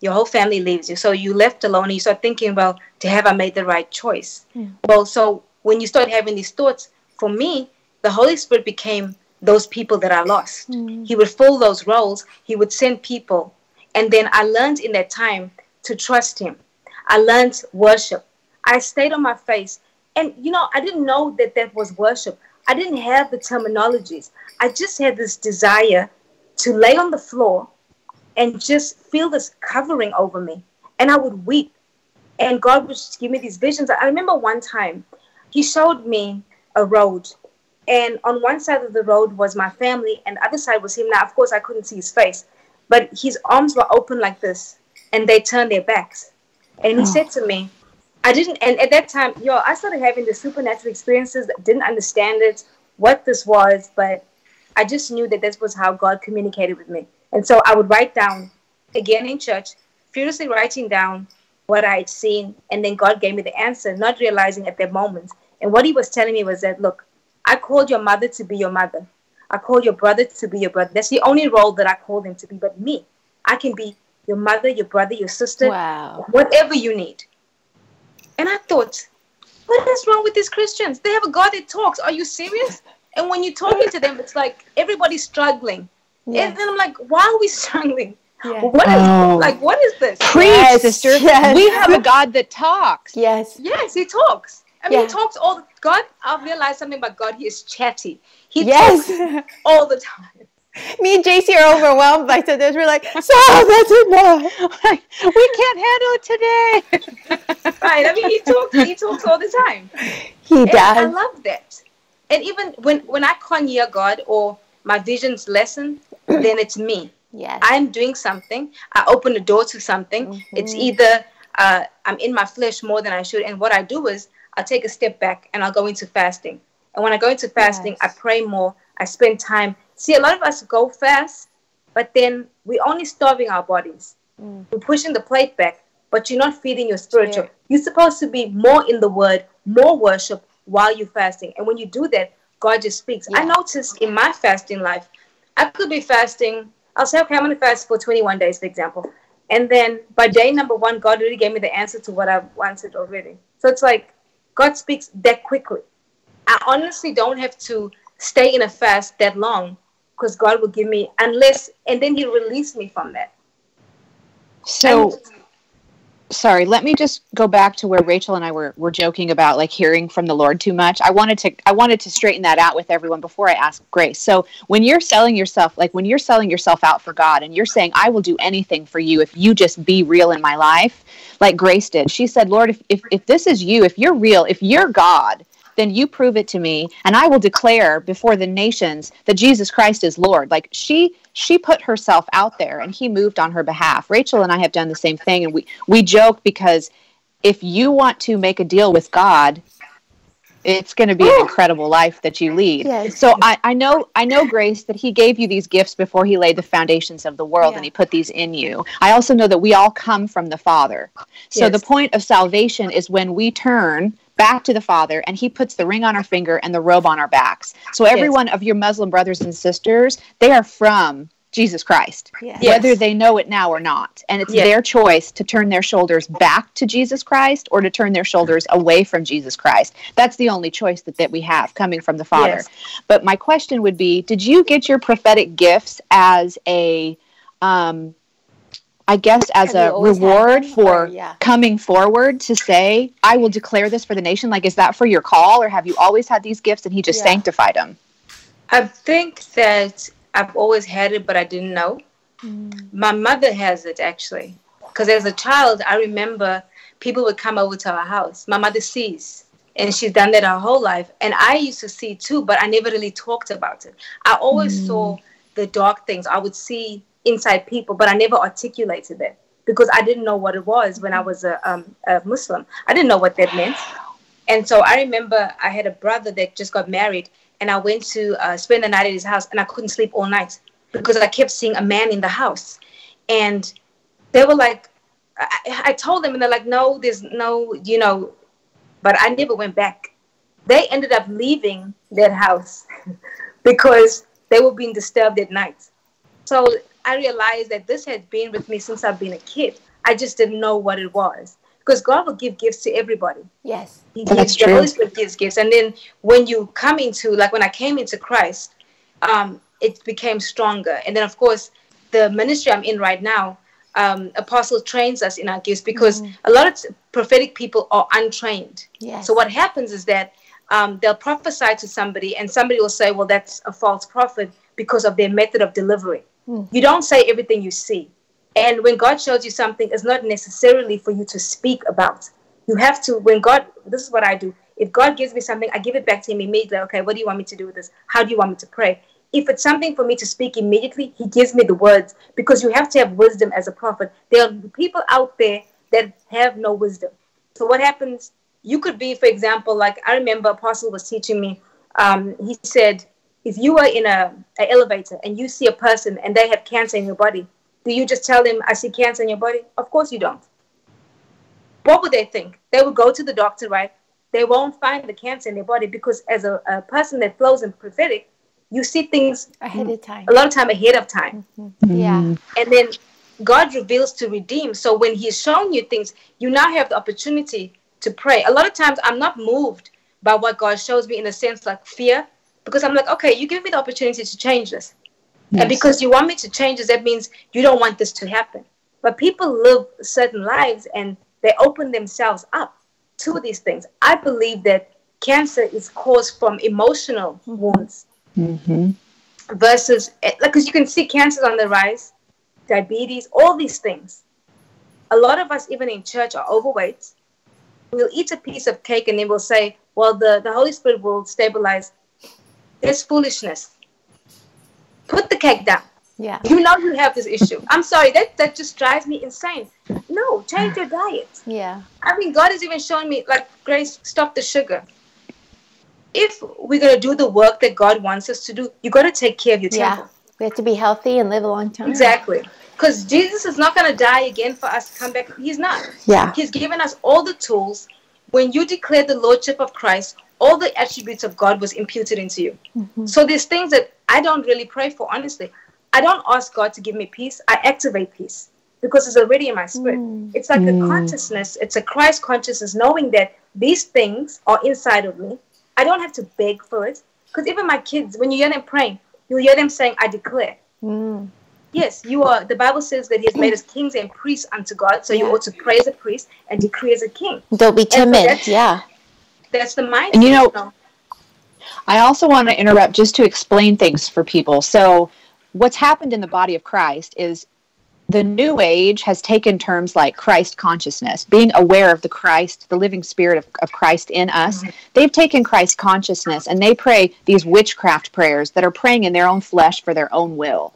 Your whole family leaves you. So you left alone and you start thinking, well, to have I made the right choice? Well, so when you start having these thoughts, for me, the Holy Spirit became those people that I lost. Mm. He would fill those roles, He would send people. And then I learned in that time to trust Him. I learned worship. I stayed on my face. And, you know, I didn't know that that was worship. I didn't have the terminologies. I just had this desire to lay on the floor and just feel this covering over me. And I would weep. And God would just give me these visions. I remember one time He showed me a road. And on one side of the road was my family, and the other side was Him. Now, of course, I couldn't see His face, but His arms were open like this, and they turned their backs. And He oh. said to me, I didn't, and at that time, yo, I started having the supernatural experiences, didn't understand it, what this was, but I just knew that this was how God communicated with me. And so I would write down, again in church, furiously writing down what I had seen, and then God gave me the answer, not realizing at that moment. And what He was telling me was that, look, I called your mother to be your mother. I called your brother to be your brother. That's the only role that I called him to be. But me, I can be your mother, your brother, your sister, Wow. whatever you need. And I thought, what is wrong with these Christians? They have a God that talks. Are you serious? And when you're talking to them, it's like everybody's struggling. Yeah. And then I'm like, why are we struggling? Yeah. What is Oh. like what is this? Preach, Yes, sister. yes. We have a God that talks. Yes. Yes, he talks. I mean, Yeah. he talks all. God, I've realized something about God. He is chatty. He Yes. talks all the time. Me and JC are overwhelmed by sometimes. We're like, so that's enough. we can't handle it today. Right? I mean, he talks. He talks all the time. He And I love that. And even when when I can't hear God or my visions lessen, [clears throat] then it's me. Yes. I'm doing something. I open the door to something. It's either uh, I'm in my flesh more than I should, and what I do is I take a step back and I'll go into fasting. And when I go into fasting, I pray more. I spend time. See, a lot of us go fast, but then we're only starving our bodies. Mm. We're pushing the plate back, but you're not feeding your spiritual. Spirit. You're supposed to be more in the Word, more worship while you're fasting. And when you do that, God just speaks. I noticed in my fasting life, I could be fasting. I'll say, okay, I'm going to fast for 21 days, for example. And then by day number one, God already gave me the answer to what I wanted already. So it's like God speaks that quickly. I honestly don't have to stay in a fast that long because God will give me, unless, and then He'll release me from that. So, And- sorry, let me just go back to where Rachel and I were, were joking about like hearing from the Lord too much. I wanted to I wanted to straighten that out with everyone before I ask Grace. So when you're selling yourself, like when you're selling yourself out for God and you're saying, I will do anything for you if you just be real in my life, like Grace did. She said, Lord, if, if, if this is you, if you're real, if you're God, then you prove it to me, and I will declare before the nations that Jesus Christ is Lord. Like she she put herself out there and he moved on her behalf. Rachel and I have done the same thing and we we joke because if you want to make a deal with God, it's going to be an incredible life that you lead. Yes. So I, I know I know Grace that he gave you these gifts before he laid the foundations of the world Yeah. and he put these in you. I also know that we all come from the Father. So Yes. the point of salvation is when we turn back to the Father and he puts the ring on our finger and the robe on our backs. So every Yes. one of your Muslim brothers and sisters, they are from Jesus Christ Yes. Whether they know it now or not. And it's Yes. their choice to turn their shoulders back to Jesus Christ or to turn their shoulders away from Jesus Christ. That's the only choice that, that we have coming from the Father. Yes. But my question would be Did you get your prophetic gifts as a, um, I guess, as a reward for yeah. coming forward to say, I will declare this for the nation? Like, is that for your call, or have you always had these gifts and He just Yeah. sanctified them? I think that I've always had it, but I didn't know. My mother has it actually, because as a child, I remember people would come over to our house. My mother sees, and she's done that her whole life. And I used to see too, but I never really talked about it. I always saw the dark things. I would see inside people, but I never articulated that because I didn't know what it was when I was a, um, a Muslim. I didn't know what that meant. And so I remember I had a brother that just got married, and I went to uh, spend the night at his house, and I couldn't sleep all night because I kept seeing a man in the house. And they were like, I, I told them, and they're like, no, there's no, you know, but I never went back. They ended up leaving that house [laughs] because they were being disturbed at night. So I realized that this had been with me since I've been a kid. I just didn't know what it was. Because God will give gifts to everybody. Yes. He That's gives, the true. Holy Spirit gives gifts. And then when you come into, like when I came into Christ, um, it became stronger. And then, of course, the ministry I'm in right now, um, Apostle trains us in our gifts because a lot of t- prophetic people are untrained. Yes. So what happens is that um, they'll prophesy to somebody, and somebody will say, "Well, that's a false prophet because of their method of delivery." You don't say everything you see, and when God shows you something, it's not necessarily for you to speak about. You have to. When God, this is what I do. If God gives me something, I give it back to Him immediately. Okay, what do you want me to do with this? How do you want me to pray? If it's something for me to speak immediately, He gives me the words because you have to have wisdom as a prophet. There are people out there that have no wisdom. So what happens? You could be, for example, like I remember Apostle was teaching me. Um, he said, if you are in a, a elevator and you see a person and they have cancer in your body, do you just tell them, "I see cancer in your body"? Of course you don't. What would they think? They would go to the doctor, right? They won't find the cancer in their body because, as a, a person that flows in prophetic, you see things Ahead of time. a lot of time ahead of time mm-hmm. Mm-hmm. Yeah. and then God reveals to redeem. So when He's showing you things, you now have the opportunity to pray. A lot of times, I'm not moved by what God shows me in a sense like fear, because I'm like, okay, you give me the opportunity to change this, and because you want me to change this, that means you don't want this to happen. But people live certain lives and they open themselves up to these things. I believe that cancer is caused from emotional wounds Mm-hmm. versus like because you can see cancers on the rise diabetes all these things a lot of us even in church are overweight we'll eat a piece of cake and then we'll say well the, the holy spirit will stabilize there's foolishness put the cake down Yeah. you know you have this issue i'm sorry that that just drives me insane no change your diet Yeah. i mean god has even shown me like grace stop the sugar if we're going to do the work that god wants us to do you got to take care of your temple Yeah. We have to be healthy and live a long time. Exactly. Because Jesus is not going to die again for us to come back. He's not. Yeah. He's given us all the tools. When you declare the Lordship of Christ, all the attributes of God was imputed into you. Mm-hmm. So there's things that I don't really pray for, honestly. I don't ask God to give me peace. I activate peace because it's already in my spirit. Mm. It's like a mm. consciousness. It's a Christ consciousness, knowing that these things are inside of me. I don't have to beg for it. Because even my kids, when you hear them praying, you'll hear them saying, I declare. Mm. Yes, you are. The Bible says that He has made us kings and priests unto God. So you ought to pray as a priest and decree as a king. Don't be timid. that's- Yeah. That's the mindset. And you know- I also want to interrupt just to explain things for people. So, what's happened in the body of Christ is the new age has taken terms like Christ consciousness, being aware of the Christ, the living spirit of, of Christ in us. Mm-hmm. They've taken Christ consciousness and they pray these witchcraft prayers that are praying in their own flesh for their own will.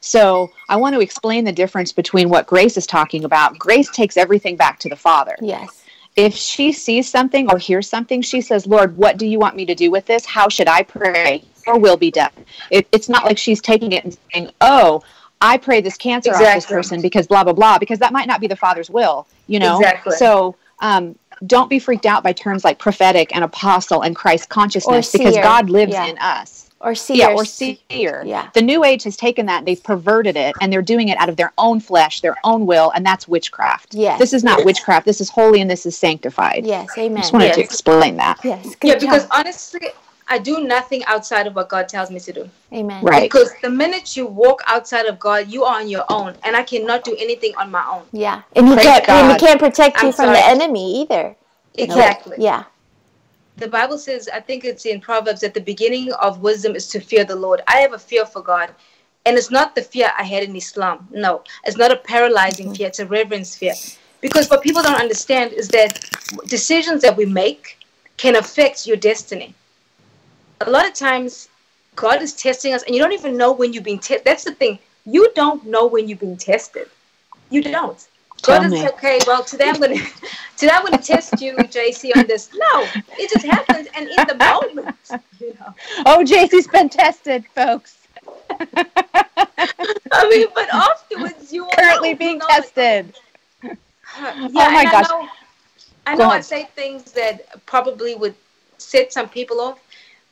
So I want to explain the difference between what Grace is talking about. Grace takes everything back to the Father. Yes. If she sees something or hears something, she says, Lord, what do you want me to do with this? How should I pray? Or will be done. It, it's not like she's taking it and saying, "Oh, I pray this cancer exactly. off this person because blah blah blah," because that might not be the Father's will, you know. Exactly. So um, don't be freaked out by terms like prophetic and apostle and Christ consciousness because God lives yeah. in us or seer. Yeah, or seer. Yeah. The New Age has taken that, they've perverted it, and they're doing it out of their own flesh, their own will, and that's witchcraft. Yes. This is not witchcraft. This is holy and this is sanctified. Yes, amen. I just wanted yes. to explain that. Yes. yeah, because honestly, I do nothing outside of what God tells me to do. Amen. Right. Because the minute you walk outside of God, you are on your own, and I cannot do anything on my own. Yeah, and He can't. And He can't protect you I'm from sorry. the enemy either. Exactly. Yeah the Bible says, I think it's in Proverbs, that the beginning of wisdom is to fear the Lord. I have a fear for God. And it's not the fear I had in Islam. No, it's not a paralyzing mm-hmm. fear, it's a reverence fear. Because what people don't understand is that decisions that we make can affect your destiny. A lot of times, God is testing us, and you don't even know when you've been tested. That's the thing. You don't know when you've been tested. You don't. Tell God is okay. Well, today I'm gonna [laughs] today I'm gonna test you, JC, on this. No, it just happens, and in the moment, you know. Oh, JC's been tested, folks. I mean, but afterwards, you are currently know, being you know, tested. Like, yeah, oh my gosh! I know, I, know I say things that probably would set some people off,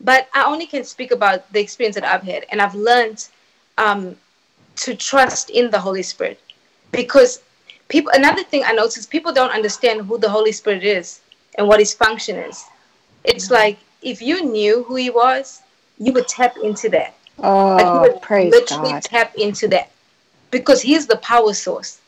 but I only can speak about the experience that I've had, and I've learned um, to trust in the Holy Spirit because people another thing i notice people don't understand who the holy spirit is and what his function is. It's mm-hmm. like if you knew who he was you would tap into that. Oh like you would praise literally God. tap into that because he's the power source.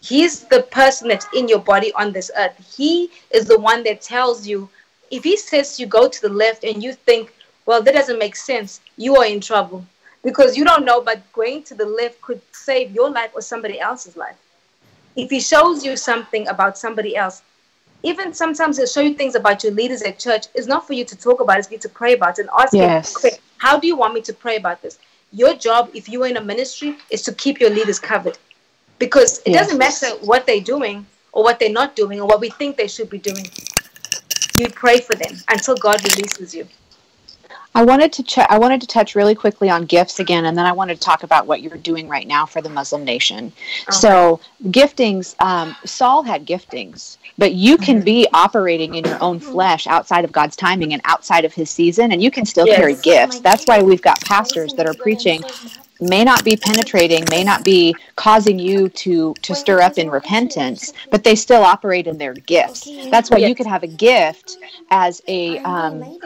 He's the person that's in your body on this earth. He is the one that tells you if he says you go to the left and you think well that doesn't make sense you are in trouble. Because you don't know but going to the left could save your life or somebody else's life if he shows you something about somebody else, even sometimes he'll show you things about your leaders at church. It's not for you to talk about, it's for you to pray about it and ask yes. him, how do you want me to pray about this? Your job, if you are in a ministry, is to keep your leaders covered. Because it yes. doesn't matter what they're doing or what they're not doing or what we think they should be doing. You pray for them until God releases you. I wanted to ch- I wanted to touch really quickly on gifts again, and then I wanted to talk about what you're doing right now for the Muslim nation. Okay. So giftings, um, Saul had giftings, but you can mm-hmm. be operating in your own flesh outside of God's timing and outside of His season, and you can still yes. carry gifts. That's why we've got pastors that are preaching may not be penetrating, may not be causing you to to stir up in repentance, but they still operate in their gifts. That's why you could have a gift as a um,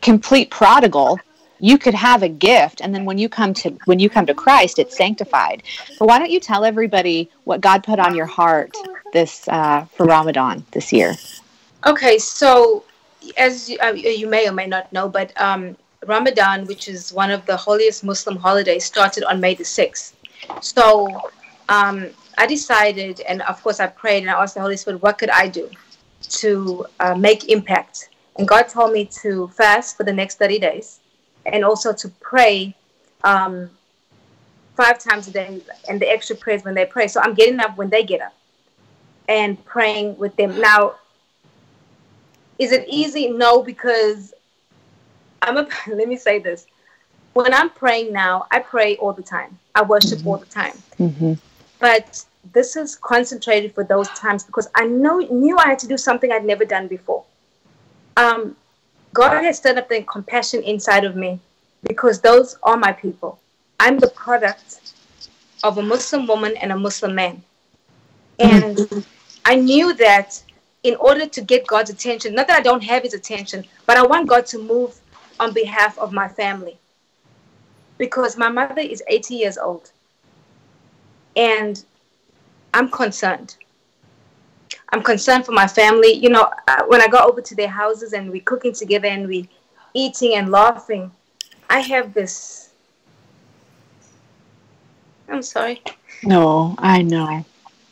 complete prodigal you could have a gift. And then when you come to when you come to christ it's sanctified. But why don't you tell everybody what god put on your heart this uh, for ramadan this year? Okay so as you, uh, you may or may not know but um, ramadan which is one of the holiest muslim holidays started on may the 6th so um, i decided and of course i prayed and i asked the holy spirit what could i do to uh, make impact and God told me to fast for the next 30 days and also to pray um, five times a day and the extra prayers when they pray. So I'm getting up when they get up and praying with them. Now, is it easy? No, because I'm a, [laughs] let me say this. When I'm praying now, I pray all the time. I worship mm-hmm. all the time. Mm-hmm. But this is concentrated for those times because I know knew I had to do something I'd never done before um, God has stirred up the compassion inside of me because those are my people. I'm the product of a Muslim woman and a Muslim man. And I knew that in order to get God's attention, not that I don't have his attention, but I want God to move on behalf of my family. Because my mother is 80 years old. And I'm concerned. I'm concerned for my family. You know, uh, when I go over to their houses and we're cooking together and we eating and laughing, I have this. I'm sorry. No, I know.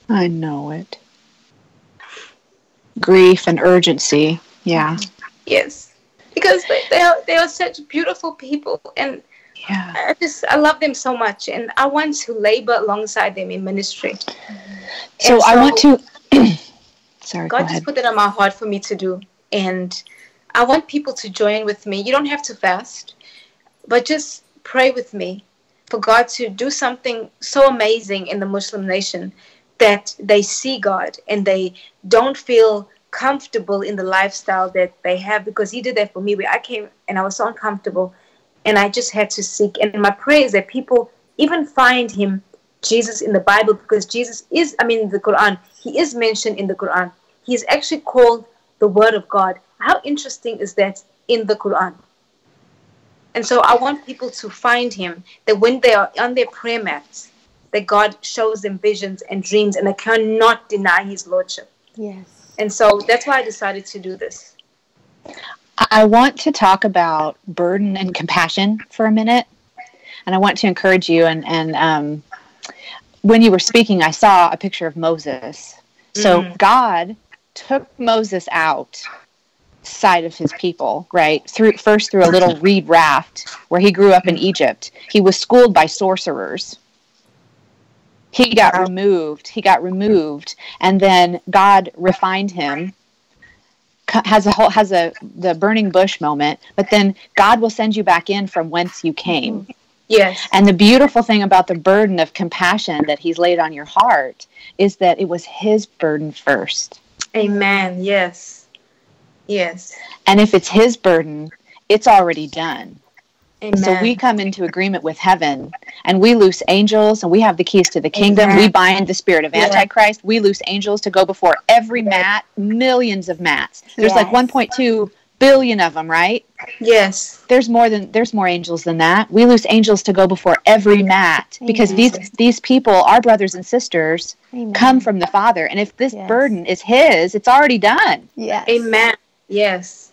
I know it. Grief and urgency. Yeah. Yes, because they, are they are such beautiful people, and Yeah. I just I love them so much, and I want to labor alongside them in ministry. So And I want to. Sorry, go God just put it on my heart for me to do, and I want people to join with me. You don't have to fast, but just pray with me for God to do something so amazing in the Muslim nation that they see God and they don't feel comfortable in the lifestyle that they have because He did that for me. Where I came and I was so uncomfortable, and I just had to seek. And my prayer is that people even find Him, Jesus, in the Bible because Jesus is, I mean, the Quran, He is mentioned in the Quran. He is actually called the Word of God. How interesting is that in the Quran? And so I want people to find Him that when they are on their prayer mats, that God shows them visions and dreams, and they cannot deny His Lordship. Yes. And so that's why I decided to do this. I want to talk about burden and compassion for a minute, and I want to encourage you. And and um, when you were speaking, I saw a picture of Moses. So Mhm. God took Moses out side of his people right? Through first through a little [laughs] reed raft where he grew up in egypt. He was schooled by sorcerers. He got Wow. removed. He got removed. And then god refined him. Has a whole has a the burning bush moment. But then god will send you back in from whence you came Yes. and the beautiful thing about the burden of compassion that he's laid on your heart is that it was his burden first Amen. Yes. Yes. and if it's his burden it's already done Amen. So we come into agreement with heaven and we loose angels and we have the keys to the kingdom. Amen. We bind the spirit of Yeah. Antichrist. We loose angels to go before every mat, millions of mats. There's like 1.2 billion of them, right? yes. There's more than there's more angels than that. We lose angels to go before every mat because Amen. these these people, our brothers and sisters, Amen. come from the Father. And if this Yes. burden is his, it's already done. Yes. Amen. Yes.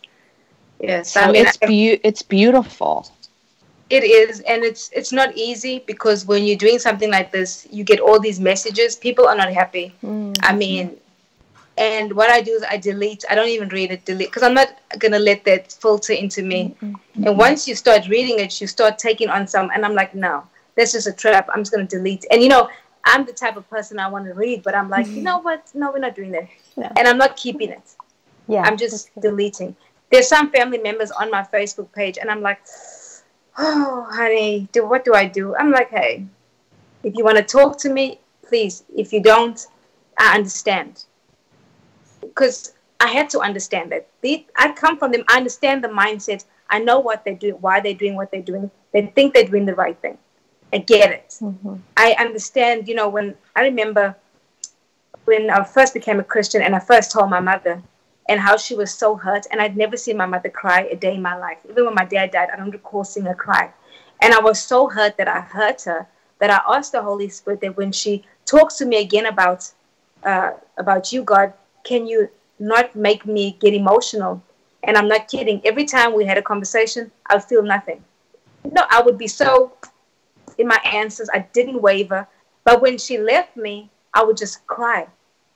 Yes. So I mean, it's I- beau- it's beautiful. It is, and it's it's not easy because when you're doing something like this, you get all these messages. People are not happy. Mm. I mean, and what I do is I delete. I don't even read it. Delete because I'm not gonna let that filter into me. And once you start reading it, you start taking on some, and I'm like, no, that's just a trap. I'm just gonna delete. And you know, I'm the type of person I want to read, but I'm like, you mm-hmm. know what? No, we're not doing that. No. And I'm not keeping it. Yeah. I'm just deleting. There's some family members on my Facebook page, and I'm like, oh, honey, do what do I do? I'm like, hey, if you want to talk to me, please. If you don't, I understand. Because I had to understand that. They, I come from them. I understand the mindset. I know what they're doing, why they're doing what they're doing. They think they're doing the right thing. I get it. Mhm. I understand, you know, when I remember when I first became a Christian and I first told my mother and how she was so hurt. And I'd never seen my mother cry a day in my life. Even when my dad died, I don't recall seeing her cry. And I was so hurt that I hurt her that I asked the Holy Spirit that when she talks to me again about uh, about you, God, can you not make me get emotional? And I'm not kidding. Every time we had a conversation, I would feel nothing. No, I would be so in my answers. I didn't waver. But when she left me, I would just cry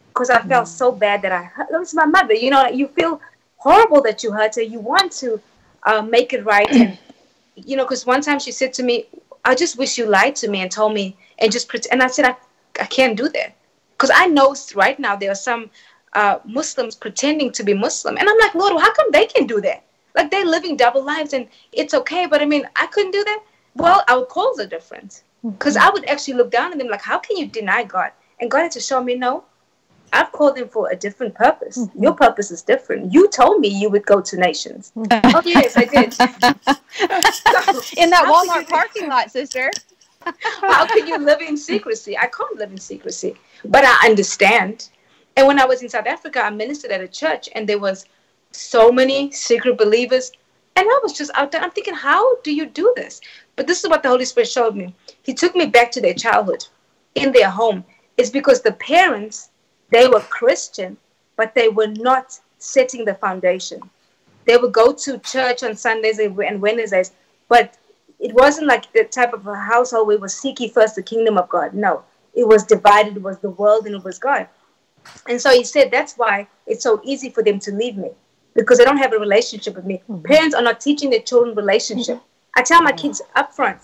because I felt so bad that I hurt. Was my mother. You know, you feel horrible that you hurt her. You want to uh, make it right. And, [clears throat] you know, because one time she said to me, I just wish you lied to me and told me and just pretend. And I said, I, I can't do that. Because I know right now there are some uh, Muslims pretending to be Muslim. And I'm like, Lord, how come they can do that? Like they're living double lives and it's okay. But I mean, I couldn't do that. Well, our calls are different. Mm-hmm. Because I would actually look down on them like, how can you deny God? And God had to show me, no, I've called them for a different purpose. Mm-hmm. Your purpose is different. You told me you would go to nations. Mm-hmm. oh, yes, I did. [laughs] In that Walmart parking lot, sister. How can you live in secrecy? I can't live in secrecy, but I understand. And when I was in South Africa, I ministered at a church, and there was so many secret believers, and I was just out there. I'm thinking, how do you do this? But this is what the Holy Spirit showed me. He took me back to their childhood, in their home. It's because the parents they were Christian, but they were not setting the foundation. They would go to church on Sundays and Wednesdays, but it wasn't like the type of a household where we were seeking first the kingdom of God. No, it was divided, it was the world and it was God. And so he said that's why it's so easy for them to leave me because they don't have a relationship with me. Mm-hmm. Parents are not teaching their children relationship. Mm-hmm. I tell my kids up front,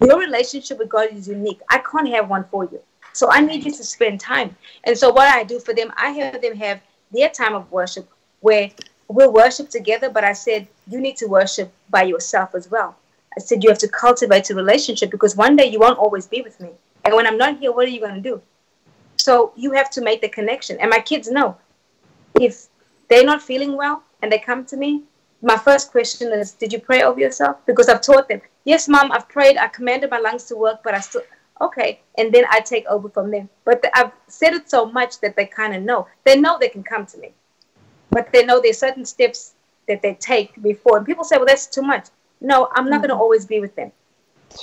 your relationship with God is unique. I can't have one for you. So I need you to spend time. And so what I do for them, I have them have their time of worship where we'll worship together, but I said, you need to worship by yourself as well. I said, you have to cultivate a relationship because one day you won't always be with me. And when I'm not here, what are you going to do? So you have to make the connection. And my kids know if they're not feeling well and they come to me, my first question is, Did you pray over yourself? Because I've taught them, Yes, mom, I've prayed. I commanded my lungs to work, but I still, okay. And then I take over from them. But the, I've said it so much that they kind of know. They know they can come to me, but they know there's certain steps that they take before. And people say, Well, that's too much. No, I'm not mm-hmm. going to always be with them.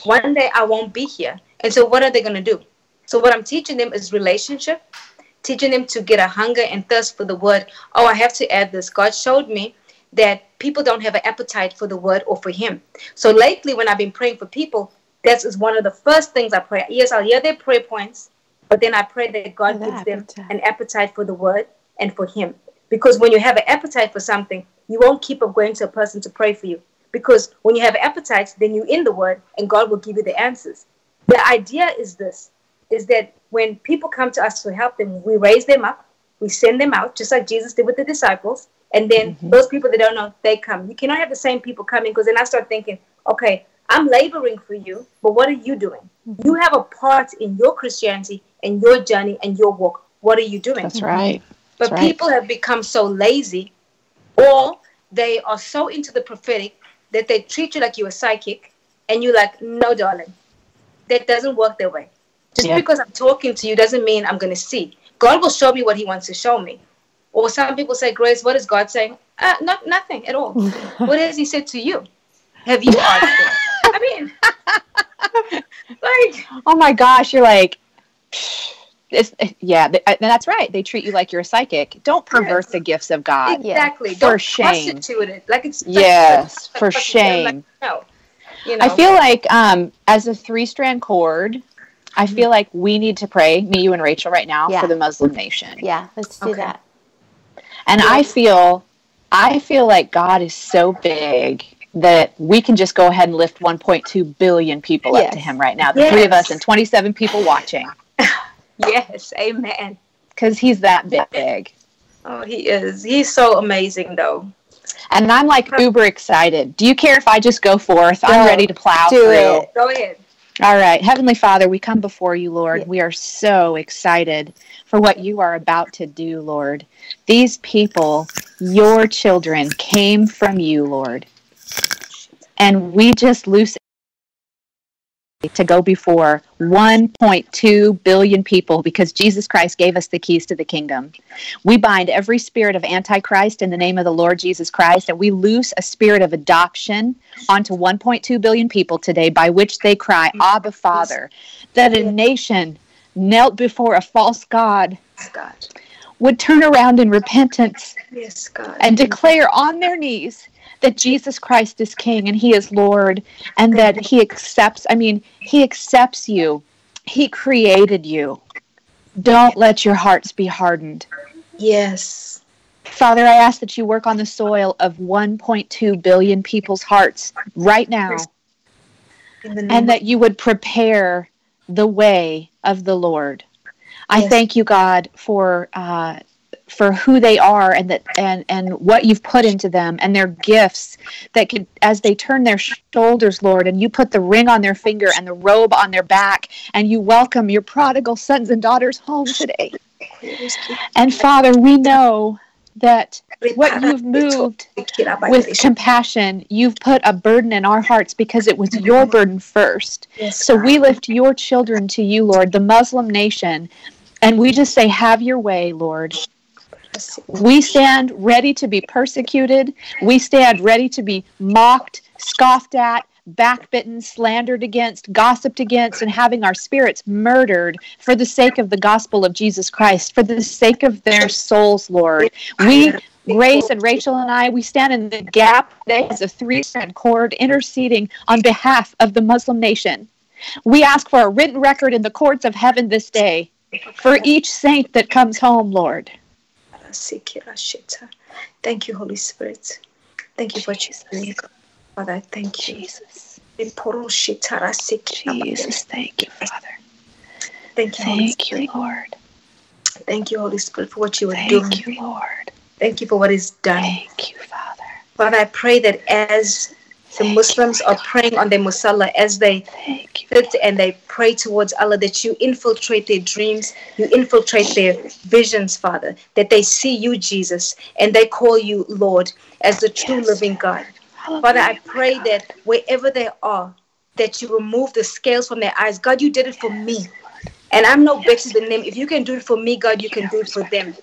One day I won't be here. And so what are they going to do? So what I'm teaching them is relationship, teaching them to get a hunger and thirst for the word. Oh, I have to add this. God showed me that people don't have an appetite for the word or for him. So lately when I've been praying for people, that is one of the first things I pray. Yes, I'll hear their prayer points, but then I pray that God gives appetite. them an appetite for the word and for him. Because when you have an appetite for something, you won't keep up going to a person to pray for you. Because when you have appetites, then you're in the word and God will give you the answers. The idea is this is that when people come to us to help them, we raise them up, we send them out, just like Jesus did with the disciples. And then mm-hmm. those people that don't know, they come. You cannot have the same people coming because then I start thinking, okay, I'm laboring for you, but what are you doing? Mm-hmm. You have a part in your Christianity and your journey and your walk. What are you doing? That's right. But That's people right. have become so lazy or they are so into the prophetic that they treat you like you're a psychic and you're like, no, darling, that doesn't work that way. Just yeah. because I'm talking to you doesn't mean I'm going to see. God will show me what He wants to show me. Or some people say, Grace, what is God saying? Uh, not nothing at all. [laughs] what has He said to you? Have you asked Him? I mean, [laughs] like, oh my gosh, you're like, [sighs] it's, yeah, uh, that's right. They treat you like you're a psychic. Don't pervert the gifts of God. Exactly. For Don't shame. prostitute it. Like it's yes, for shame. Like, no. You know. I feel like um, as a three strand cord, I feel like we need to pray, me, you, and Rachel, right now yeah. for the Muslim nation. Yeah, let's do okay. that. And yeah. I feel, I feel like God is so big that we can just go ahead and lift 1.2 billion people yes. up to Him right now. The yes. three of us and 27 people watching. [laughs] yes, Amen. Because He's that big. Oh, He is. He's so amazing, though. And I'm like uber excited. Do you care if I just go forth? Go. I'm ready to plow do through. It. Go ahead. All right. Heavenly Father, we come before you, Lord. We are so excited for what you are about to do, Lord. These people, your children, came from you, Lord. And we just loose to go before 1.2 billion people because Jesus Christ gave us the keys to the kingdom. We bind every spirit of Antichrist in the name of the Lord Jesus Christ, and we loose a spirit of adoption onto 1.2 billion people today by which they cry, Abba, Father, that a nation knelt before a false God. Would turn around in repentance yes, and declare on their knees that Jesus Christ is King and He is Lord and that He accepts, I mean, He accepts you. He created you. Don't let your hearts be hardened. Yes. Father, I ask that you work on the soil of 1.2 billion people's hearts right now. And that you would prepare the way of the Lord. I thank you, God, for uh, for who they are and that and and what you've put into them and their gifts that could as they turn their shoulders lord and you put the ring on their finger and the robe on their back and you welcome your prodigal sons and daughters home today. And father we know that what you've moved with compassion, you've put a burden in our hearts because it was your burden first. So we lift your children to you, Lord, the Muslim nation, and we just say, Have your way, Lord. We stand ready to be persecuted. We stand ready to be mocked, scoffed at, backbitten, slandered against, gossiped against, and having our spirits murdered for the sake of the gospel of Jesus Christ, for the sake of their souls, Lord. We Grace and Rachel and I, we stand in the gap as a three strand cord interceding on behalf of the Muslim nation. We ask for a written record in the courts of heaven this day for each saint that comes home, Lord. Thank you, Holy Spirit. Thank you for Jesus. Father, thank you. Jesus. Jesus, Jesus, thank you, Father. Thank you, Thank you, Lord. Thank you, Holy Spirit, for what you are doing. Thank you, Lord. Thank you for what is done. Thank you, Father. Father, I pray that as the Muslims are praying on their musalla, as they sit and they pray towards Allah, that you infiltrate their dreams, you infiltrate their visions, Father, that they see you, Jesus, and they call you Lord as the true Yes. living God. Hallelujah, Father, I pray that wherever they are, that you remove the scales from their eyes. God, you did it for me. And I'm no better than them. If you can do it for me, God, you can do it for them.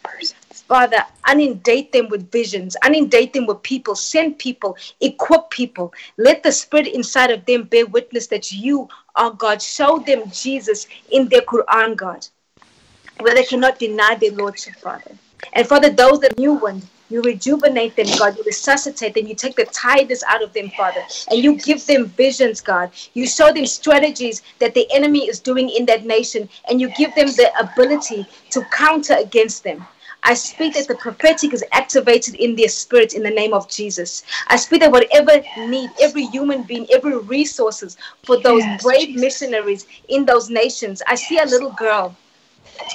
Father, inundate them with visions, inundate them with people, send people, equip people. Let the spirit inside of them bear witness that you are God. Show them Jesus in their Quran, God, where they cannot deny their Lordship, Father. And Father, those that new one, you rejuvenate them, God. You resuscitate them. You take the tiredness out of them, Father. And you give them visions, God. You show them strategies that the enemy is doing in that nation. And you give them the ability to counter against them. I speak that the prophetic is activated in their spirit in the name of Jesus. I speak that whatever need, every human being, every resources for those brave missionaries in those nations. I see a little girl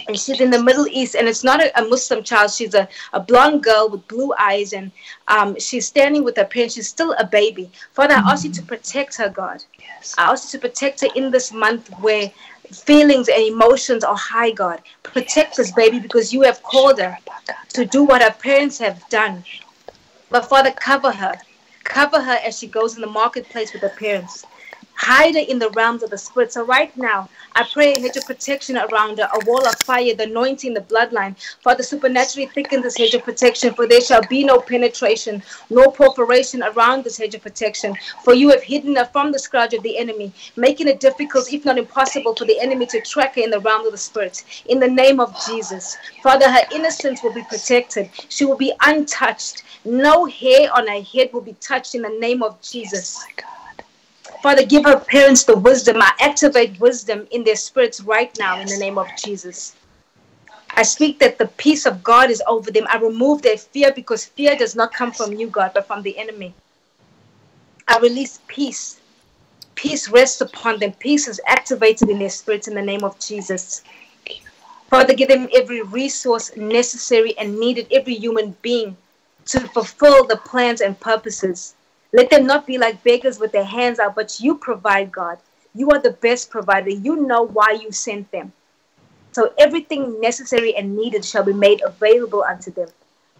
and she's in the Middle East, and it's not a, a Muslim child. She's a, a blonde girl with blue eyes, and um, she's standing with her parents. She's still a baby. Father, I ask you to protect her, God. Yes. I ask you to protect her in this month where feelings and emotions are high, God. Protect this baby because you have called her to do what her parents have done. But Father, cover her. Cover her as she goes in the marketplace with her parents. Hide her in the realms of the spirit. So right now, I pray a hedge of protection around her, a wall of fire, the anointing, the bloodline. Father, supernaturally thicken this hedge of protection, for there shall be no penetration, no perforation around this hedge of protection. For you have hidden her from the scourge of the enemy, making it difficult, if not impossible, for the enemy to track her in the realm of the spirit. In the name of Jesus, Father, her innocence will be protected. She will be untouched. No hair on her head will be touched in the name of Jesus. God. Father, give her parents the wisdom. I activate wisdom in their spirits right now in the name of Jesus. I speak that the peace of God is over them. I remove their fear because fear does not come from you, God, but from the enemy. I release peace. Peace rests upon them. Peace is activated in their spirits in the name of Jesus. Father, give them every resource necessary and needed, every human being to fulfill the plans and purposes. Let them not be like beggars with their hands out, but you provide, God. You are the best provider. You know why you sent them. So everything necessary and needed shall be made available unto them.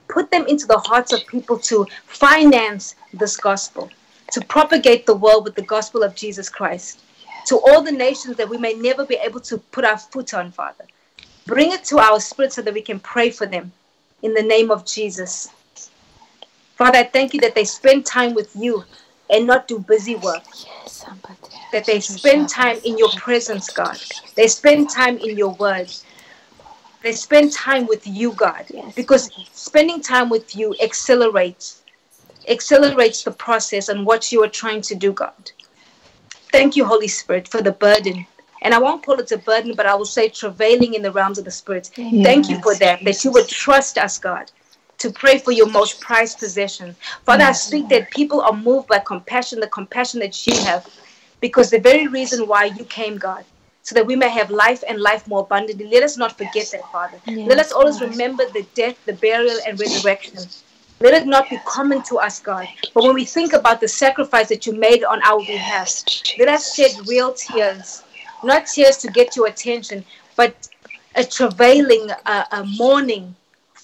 Put them into the hearts of people to finance this gospel, to propagate the world with the gospel of Jesus Christ, to all the nations that we may never be able to put our foot on, Father. Bring it to our spirit so that we can pray for them in the name of Jesus. Father, I thank you that they spend time with you and not do busy work. That they spend time in your presence, God. They spend time in your word. They spend time with you, God. Because spending time with you accelerates, accelerates the process and what you are trying to do, God. Thank you, Holy Spirit, for the burden. And I won't call it a burden, but I will say travailing in the realms of the Spirit. Thank you for that, that you would trust us, God, to pray for your most prized possession. Father, I speak that people are moved by compassion, the compassion that you have, because the very reason why you came, God, so that we may have life and life more abundantly. Let us not forget that, Father. Let us always remember the death, the burial, and resurrection. Let it not be common to us, God. But when we think about the sacrifice that you made on our behalf, let us shed real tears, not tears to get your attention, but a travailing, uh, a mourning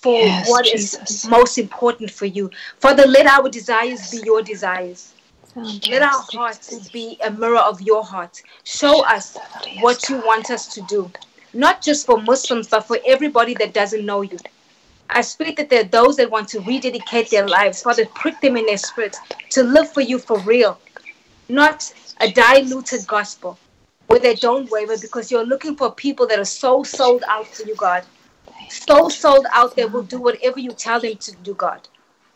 for Yes, what is Jesus. most important for you. Father, let our desires be your desires. Let our hearts be a mirror of your heart. Show us what you want us to do, not just for Muslims, but for everybody that doesn't know you. I speak that there are those that want to rededicate their lives. Father, prick them in their spirit to live for you for real, not a diluted gospel where they don't waver because you're looking for people that are so sold out for you, God. So sold out they will do whatever you tell them to do, God.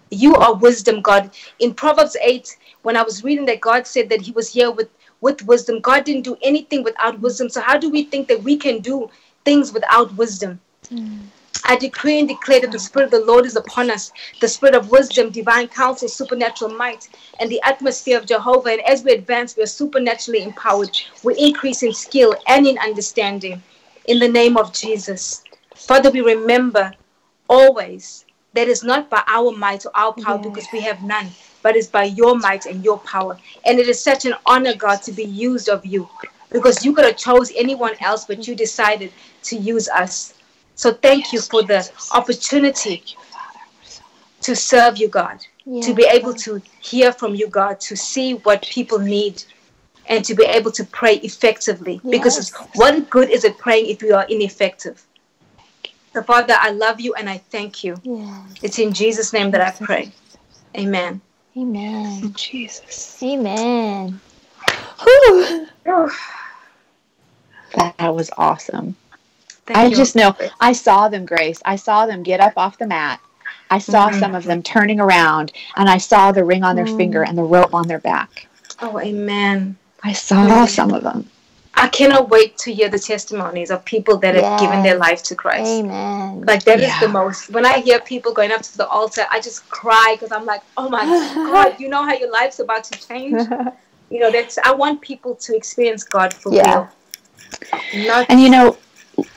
You are wisdom, God. In Proverbs 8, when I was reading that God said that He was here with with wisdom. God didn't do anything without wisdom. So how do we think that we can do things without wisdom? Hmm. I decree and declare that the Spirit of the Lord is upon us, the Spirit of wisdom, divine counsel, supernatural might, and the atmosphere of Jehovah. And as we advance, we are supernaturally empowered. We increase in skill and in understanding in the name of Jesus. Father, we remember always that it's not by our might or our power because we have none, but it's by your might and your power. And it is such an honor, God, to be used of you because you could have chose anyone else, but you decided to use us. So thank you for the opportunity to serve you, God, to be able to hear from you, God, to see what people need. And to be able to pray effectively, because what good is it praying if we are ineffective? So, Father, I love you and I thank you. Yeah. It's in Jesus' name that I pray. Amen. Amen. Jesus. Amen. Whew. That was awesome. Thank I you. just know I saw them, Grace. I saw them get up off the mat. I saw Mhm. some of them turning around, and I saw the ring on their Mm. finger and the rope on their back. Oh, amen. I saw some of them. I cannot wait to hear the testimonies of people that have given their life to Christ. Amen. Like that is Yeah. the most. When I hear people going up to the altar, I just cry because I'm like, oh my [laughs] God, you know how your life's about to change. [laughs] You know, that's. I want people to experience God for Yeah. real. Not And you know,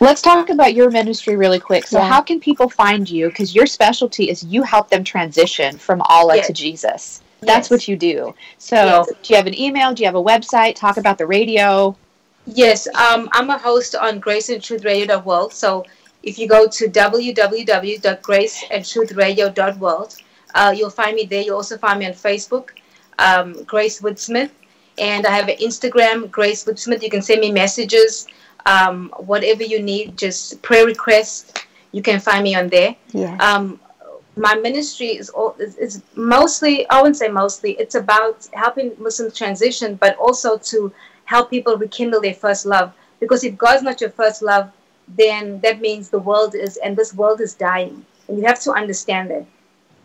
let's talk about your ministry really quick. So, Yeah. how can people find you? Because your specialty is you help them transition from Allah Yes. to Jesus. That's Yes. what you do. So, Yes. do you have an email? Do you have a website? Talk about the radio. Yes, um, I'm a host on Grace and Truth Radio.world. So if you go to www.graceandtruthradio.world, uh, you'll find me there. You'll also find me on Facebook, um, Grace Wood Smith. And I have an Instagram, Grace Wood Smith. You can send me messages, um, whatever you need, just prayer requests. You can find me on there. yeah. Um, my ministry is, all, is, is mostly, I wouldn't say mostly, it's about helping Muslims transition, but also to help people rekindle their first love. Because if God's not your first love, then that means the world is, and this world is dying. And you have to understand that.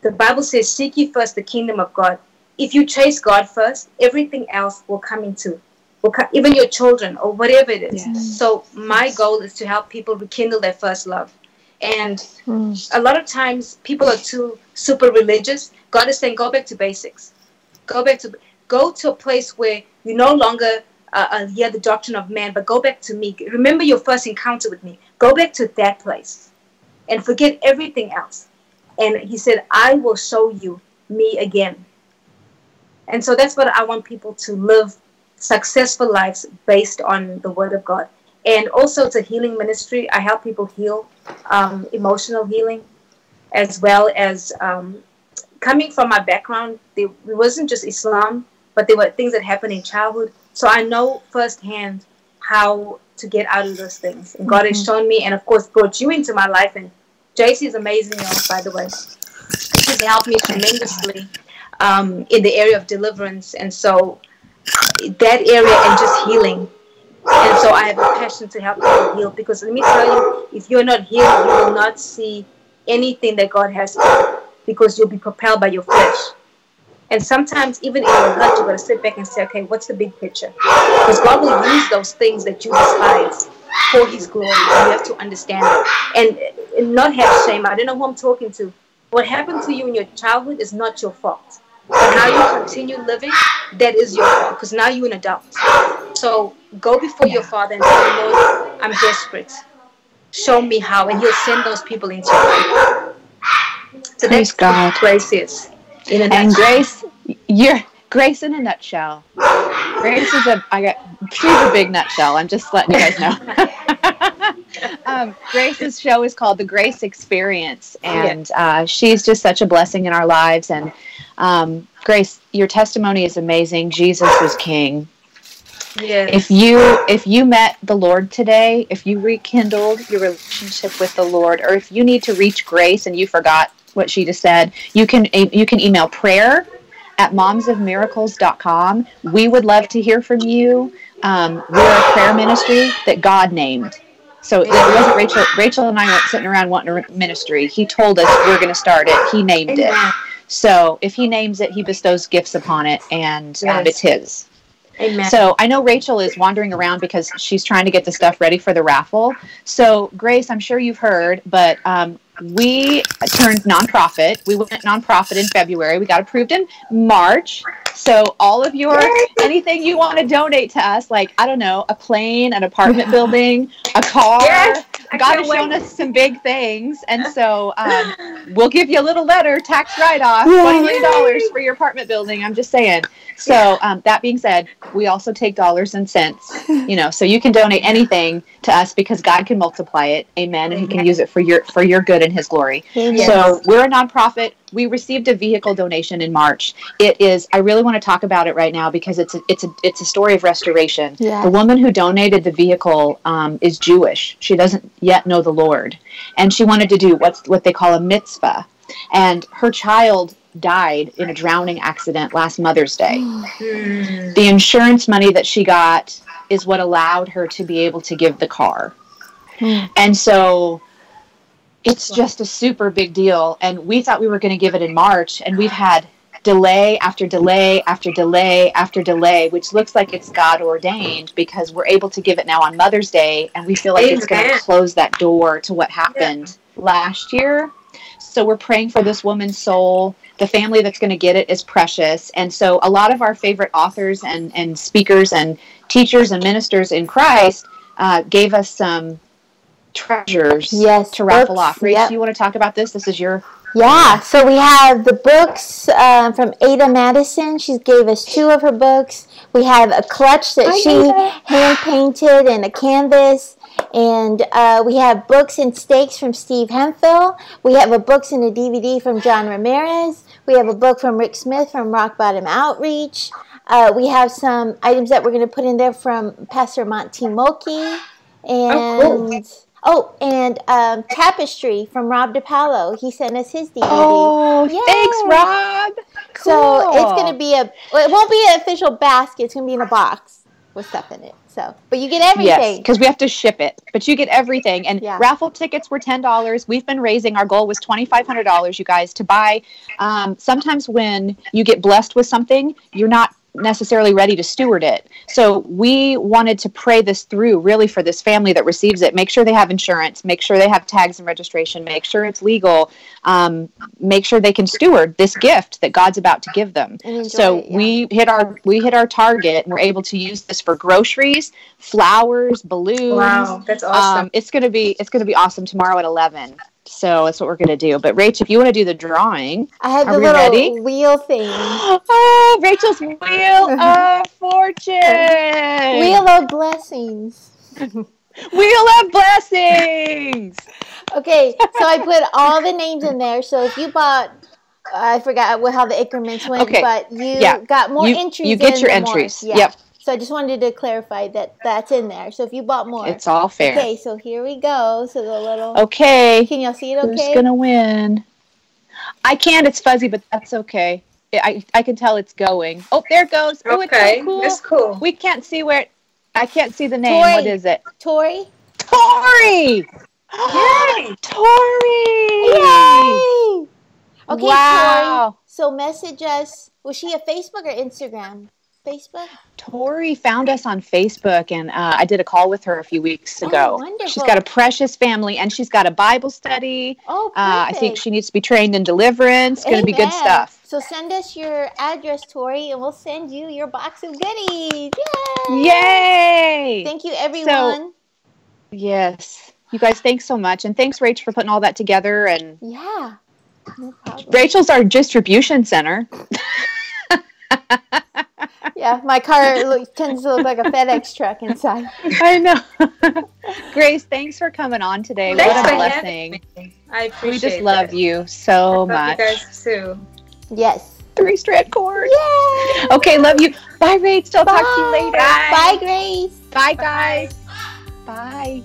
The Bible says, Seek ye first the kingdom of God. If you chase God first, everything else will come into, will come, even your children or whatever it is. Yes. So, my goal is to help people rekindle their first love. And Mm. a lot of times people are too super religious. God is saying, go back to basics. Go back to go to a place where you no longer uh, uh, hear the doctrine of man, but go back to me. Remember your first encounter with me. Go back to that place, and forget everything else. And He said, I will show you me again. And so that's what I want people to live successful lives based on the Word of God. And also, it's a healing ministry. I help people heal, um, emotional healing, as well as um, coming from my background. There, it wasn't just Islam, but there were things that happened in childhood. So I know firsthand how to get out of those things. And God has shown me, and of course, brought you into my life. And JC is amazing, y'all, by the way. She's helped me tremendously um, in the area of deliverance. And so that area and just healing. And so I have a passion to help people heal because let me tell you, if you're not healed, you will not see anything that God has for you because you'll be propelled by your flesh. And sometimes, even in your gut, you got to sit back and say, okay, what's the big picture? Because God will use those things that you despise for His glory. You have to understand it. And, and not have shame. I don't know who I'm talking to. What happened to you in your childhood is not your fault. But how you continue living, that is your fault because now you're an adult. So go before your father and say, Lord, I'm desperate. Show me how, and He'll send those people into your life. So Praise that's God. grace is. In a And nutshell. Grace, you're Grace in a nutshell. Grace is a I got she's a big nutshell. I'm just letting you guys know. [laughs] um, Grace's show is called The Grace Experience, and uh, she's just such a blessing in our lives. And um, Grace, your testimony is amazing. Jesus was King. Yes. If you if you met the Lord today, if you rekindled your relationship with the Lord, or if you need to reach Grace and you forgot what she just said, you can you can email prayer at momsofmiracles.com. We would love to hear from you. Um, we're a prayer ministry that God named. So it wasn't Rachel. Rachel and I weren't sitting around wanting a ministry. He told us we're going to start it. He named it. So if he names it, he bestows gifts upon it, and um, it's his. Amen. So I know Rachel is wandering around because she's trying to get the stuff ready for the raffle. So Grace, I'm sure you've heard, but um, we turned nonprofit. We went nonprofit in February. We got approved in March. So all of your anything you want to donate to us, like I don't know, a plane, an apartment [laughs] building, a car. Yes, God has shown us some big things, and so um, [laughs] we'll give you a little letter, tax write-off, Yay. twenty million dollars for your apartment building. I'm just saying. So um, that being said, we also take dollars and cents. You know, so you can donate [laughs] anything to us because God can multiply it. Amen, and He can use it for your for your good and His glory. Yes. So we're a nonprofit. We received a vehicle donation in March. It is. I really want to talk about it right now because it's a, it's a it's a story of restoration. Yeah. The woman who donated the vehicle um, is Jewish. She doesn't yet know the Lord, and she wanted to do what's what they call a mitzvah. And her child died in a drowning accident last Mother's Day. [gasps] Mm. The insurance money that she got is what allowed her to be able to give the car. Hmm. And so it's just a super big deal. And we thought we were going to give it in March, and we've had delay after delay after delay after delay, which looks like it's God ordained because we're able to give it now on Mother's Day, and we feel like it's going to close that door to what happened last year. So we're praying for this woman's soul. The family that's going to get it is precious. And so a lot of our favorite authors and, and speakers and teachers and ministers in Christ uh, gave us some treasures Yes, to raffle books, off. Rach, yep. you want to talk about this? This is your Yeah, so we have the books uh, from Ada Madison. She gave us two of her books. We have a clutch that she hand painted and a canvas. And uh, we have books and stakes from Steve Hemphill. We have a books and a DVD from John Ramirez. We have a book from Rick Smith from Rock Bottom Outreach. Uh, we have some items that we're going to put in there from Pastor Monty Moki. And cool. Oh, and um, Tapestry from Rob DePaulo. He sent us his DVD. Oh, Yay. thanks, Rob. So it's gonna be a. Well, it won't be an official basket. It's gonna be in a box with stuff in it. So, but you get Yes, everything. because we have to ship it, but you get everything. And Yeah. raffle tickets were ten dollars. We've been raising. Our goal was twenty five hundred dollars, you guys, to buy. Um, sometimes when you get blessed with something, you're not necessarily ready to steward it. So we wanted to pray this through, really, for this family that receives it. Make sure they have insurance. Make sure they have tags and registration. Make sure it's legal. Um, make sure they can steward this gift that God's about to give them. So it, yeah. we hit our we hit our target, and we're able to use this for groceries, flowers, balloons. Wow, that's awesome. Um, it's gonna be it's gonna be awesome tomorrow at eleven. So that's what we're gonna do. But Rach, if you want to do the drawing, I have the little ready? wheel thing. [gasps] oh, Rachel's wheel [laughs] of fortune, Wheel of blessings. [laughs] wheel of blessings. Okay, so I put [laughs] all the names in there. So if you bought, I forgot what, how the increments went, Okay, but you yeah. got more You- entries. you get your entries. Yeah. Yep. So I just wanted to clarify that that's in there. So if you bought more, It's all fair. okay. So here we go. So the little. Okay, Can y'all see it? Okay, who's Okay. gonna win? I can't. It's fuzzy, but that's okay. I I can tell it's going. Oh, there it goes. Oh, it's okay, so cool. that's cool. We can't see where. I can't see the name. Tori. What is it? Tori. Tori. Yay! [gasps] Tori. Yay! Okay, Wow. Tori. So message us. Was she a Facebook or Instagram? Facebook. Tori found us on Facebook, and uh, I did a call with her a few weeks Oh, ago. wonderful. She's got a precious family, and she's got a Bible study. Oh. Uh, I think she needs to be trained in deliverance. It's going to be good stuff. So send us your address, Tori, and we'll send you your box of goodies. Yay! Yay! Thank you, everyone. Yes. You guys, thanks so much. And thanks, Rach, for putting all that together. And yeah. No problem. Rachel's our distribution center. [laughs] Yeah, my car look, tends to look like a FedEx truck inside. [laughs] I know. [laughs] Grace, thanks for coming on today. Thanks what a blessing. I appreciate We just love you so Love much. you guys too. Yes. Three strand cord. Yay! Okay, love you. Bye, Rach. I'll talk to you later. Bye, Grace. Bye, guys. Bye.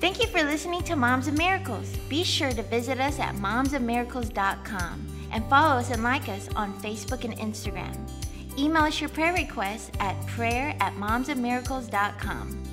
Thank you for listening to Moms of Miracles. Be sure to visit us at momsofmiracles.com and follow us and like us on Facebook and Instagram. Email us your prayer requests at prayer at momsofmiracles.com.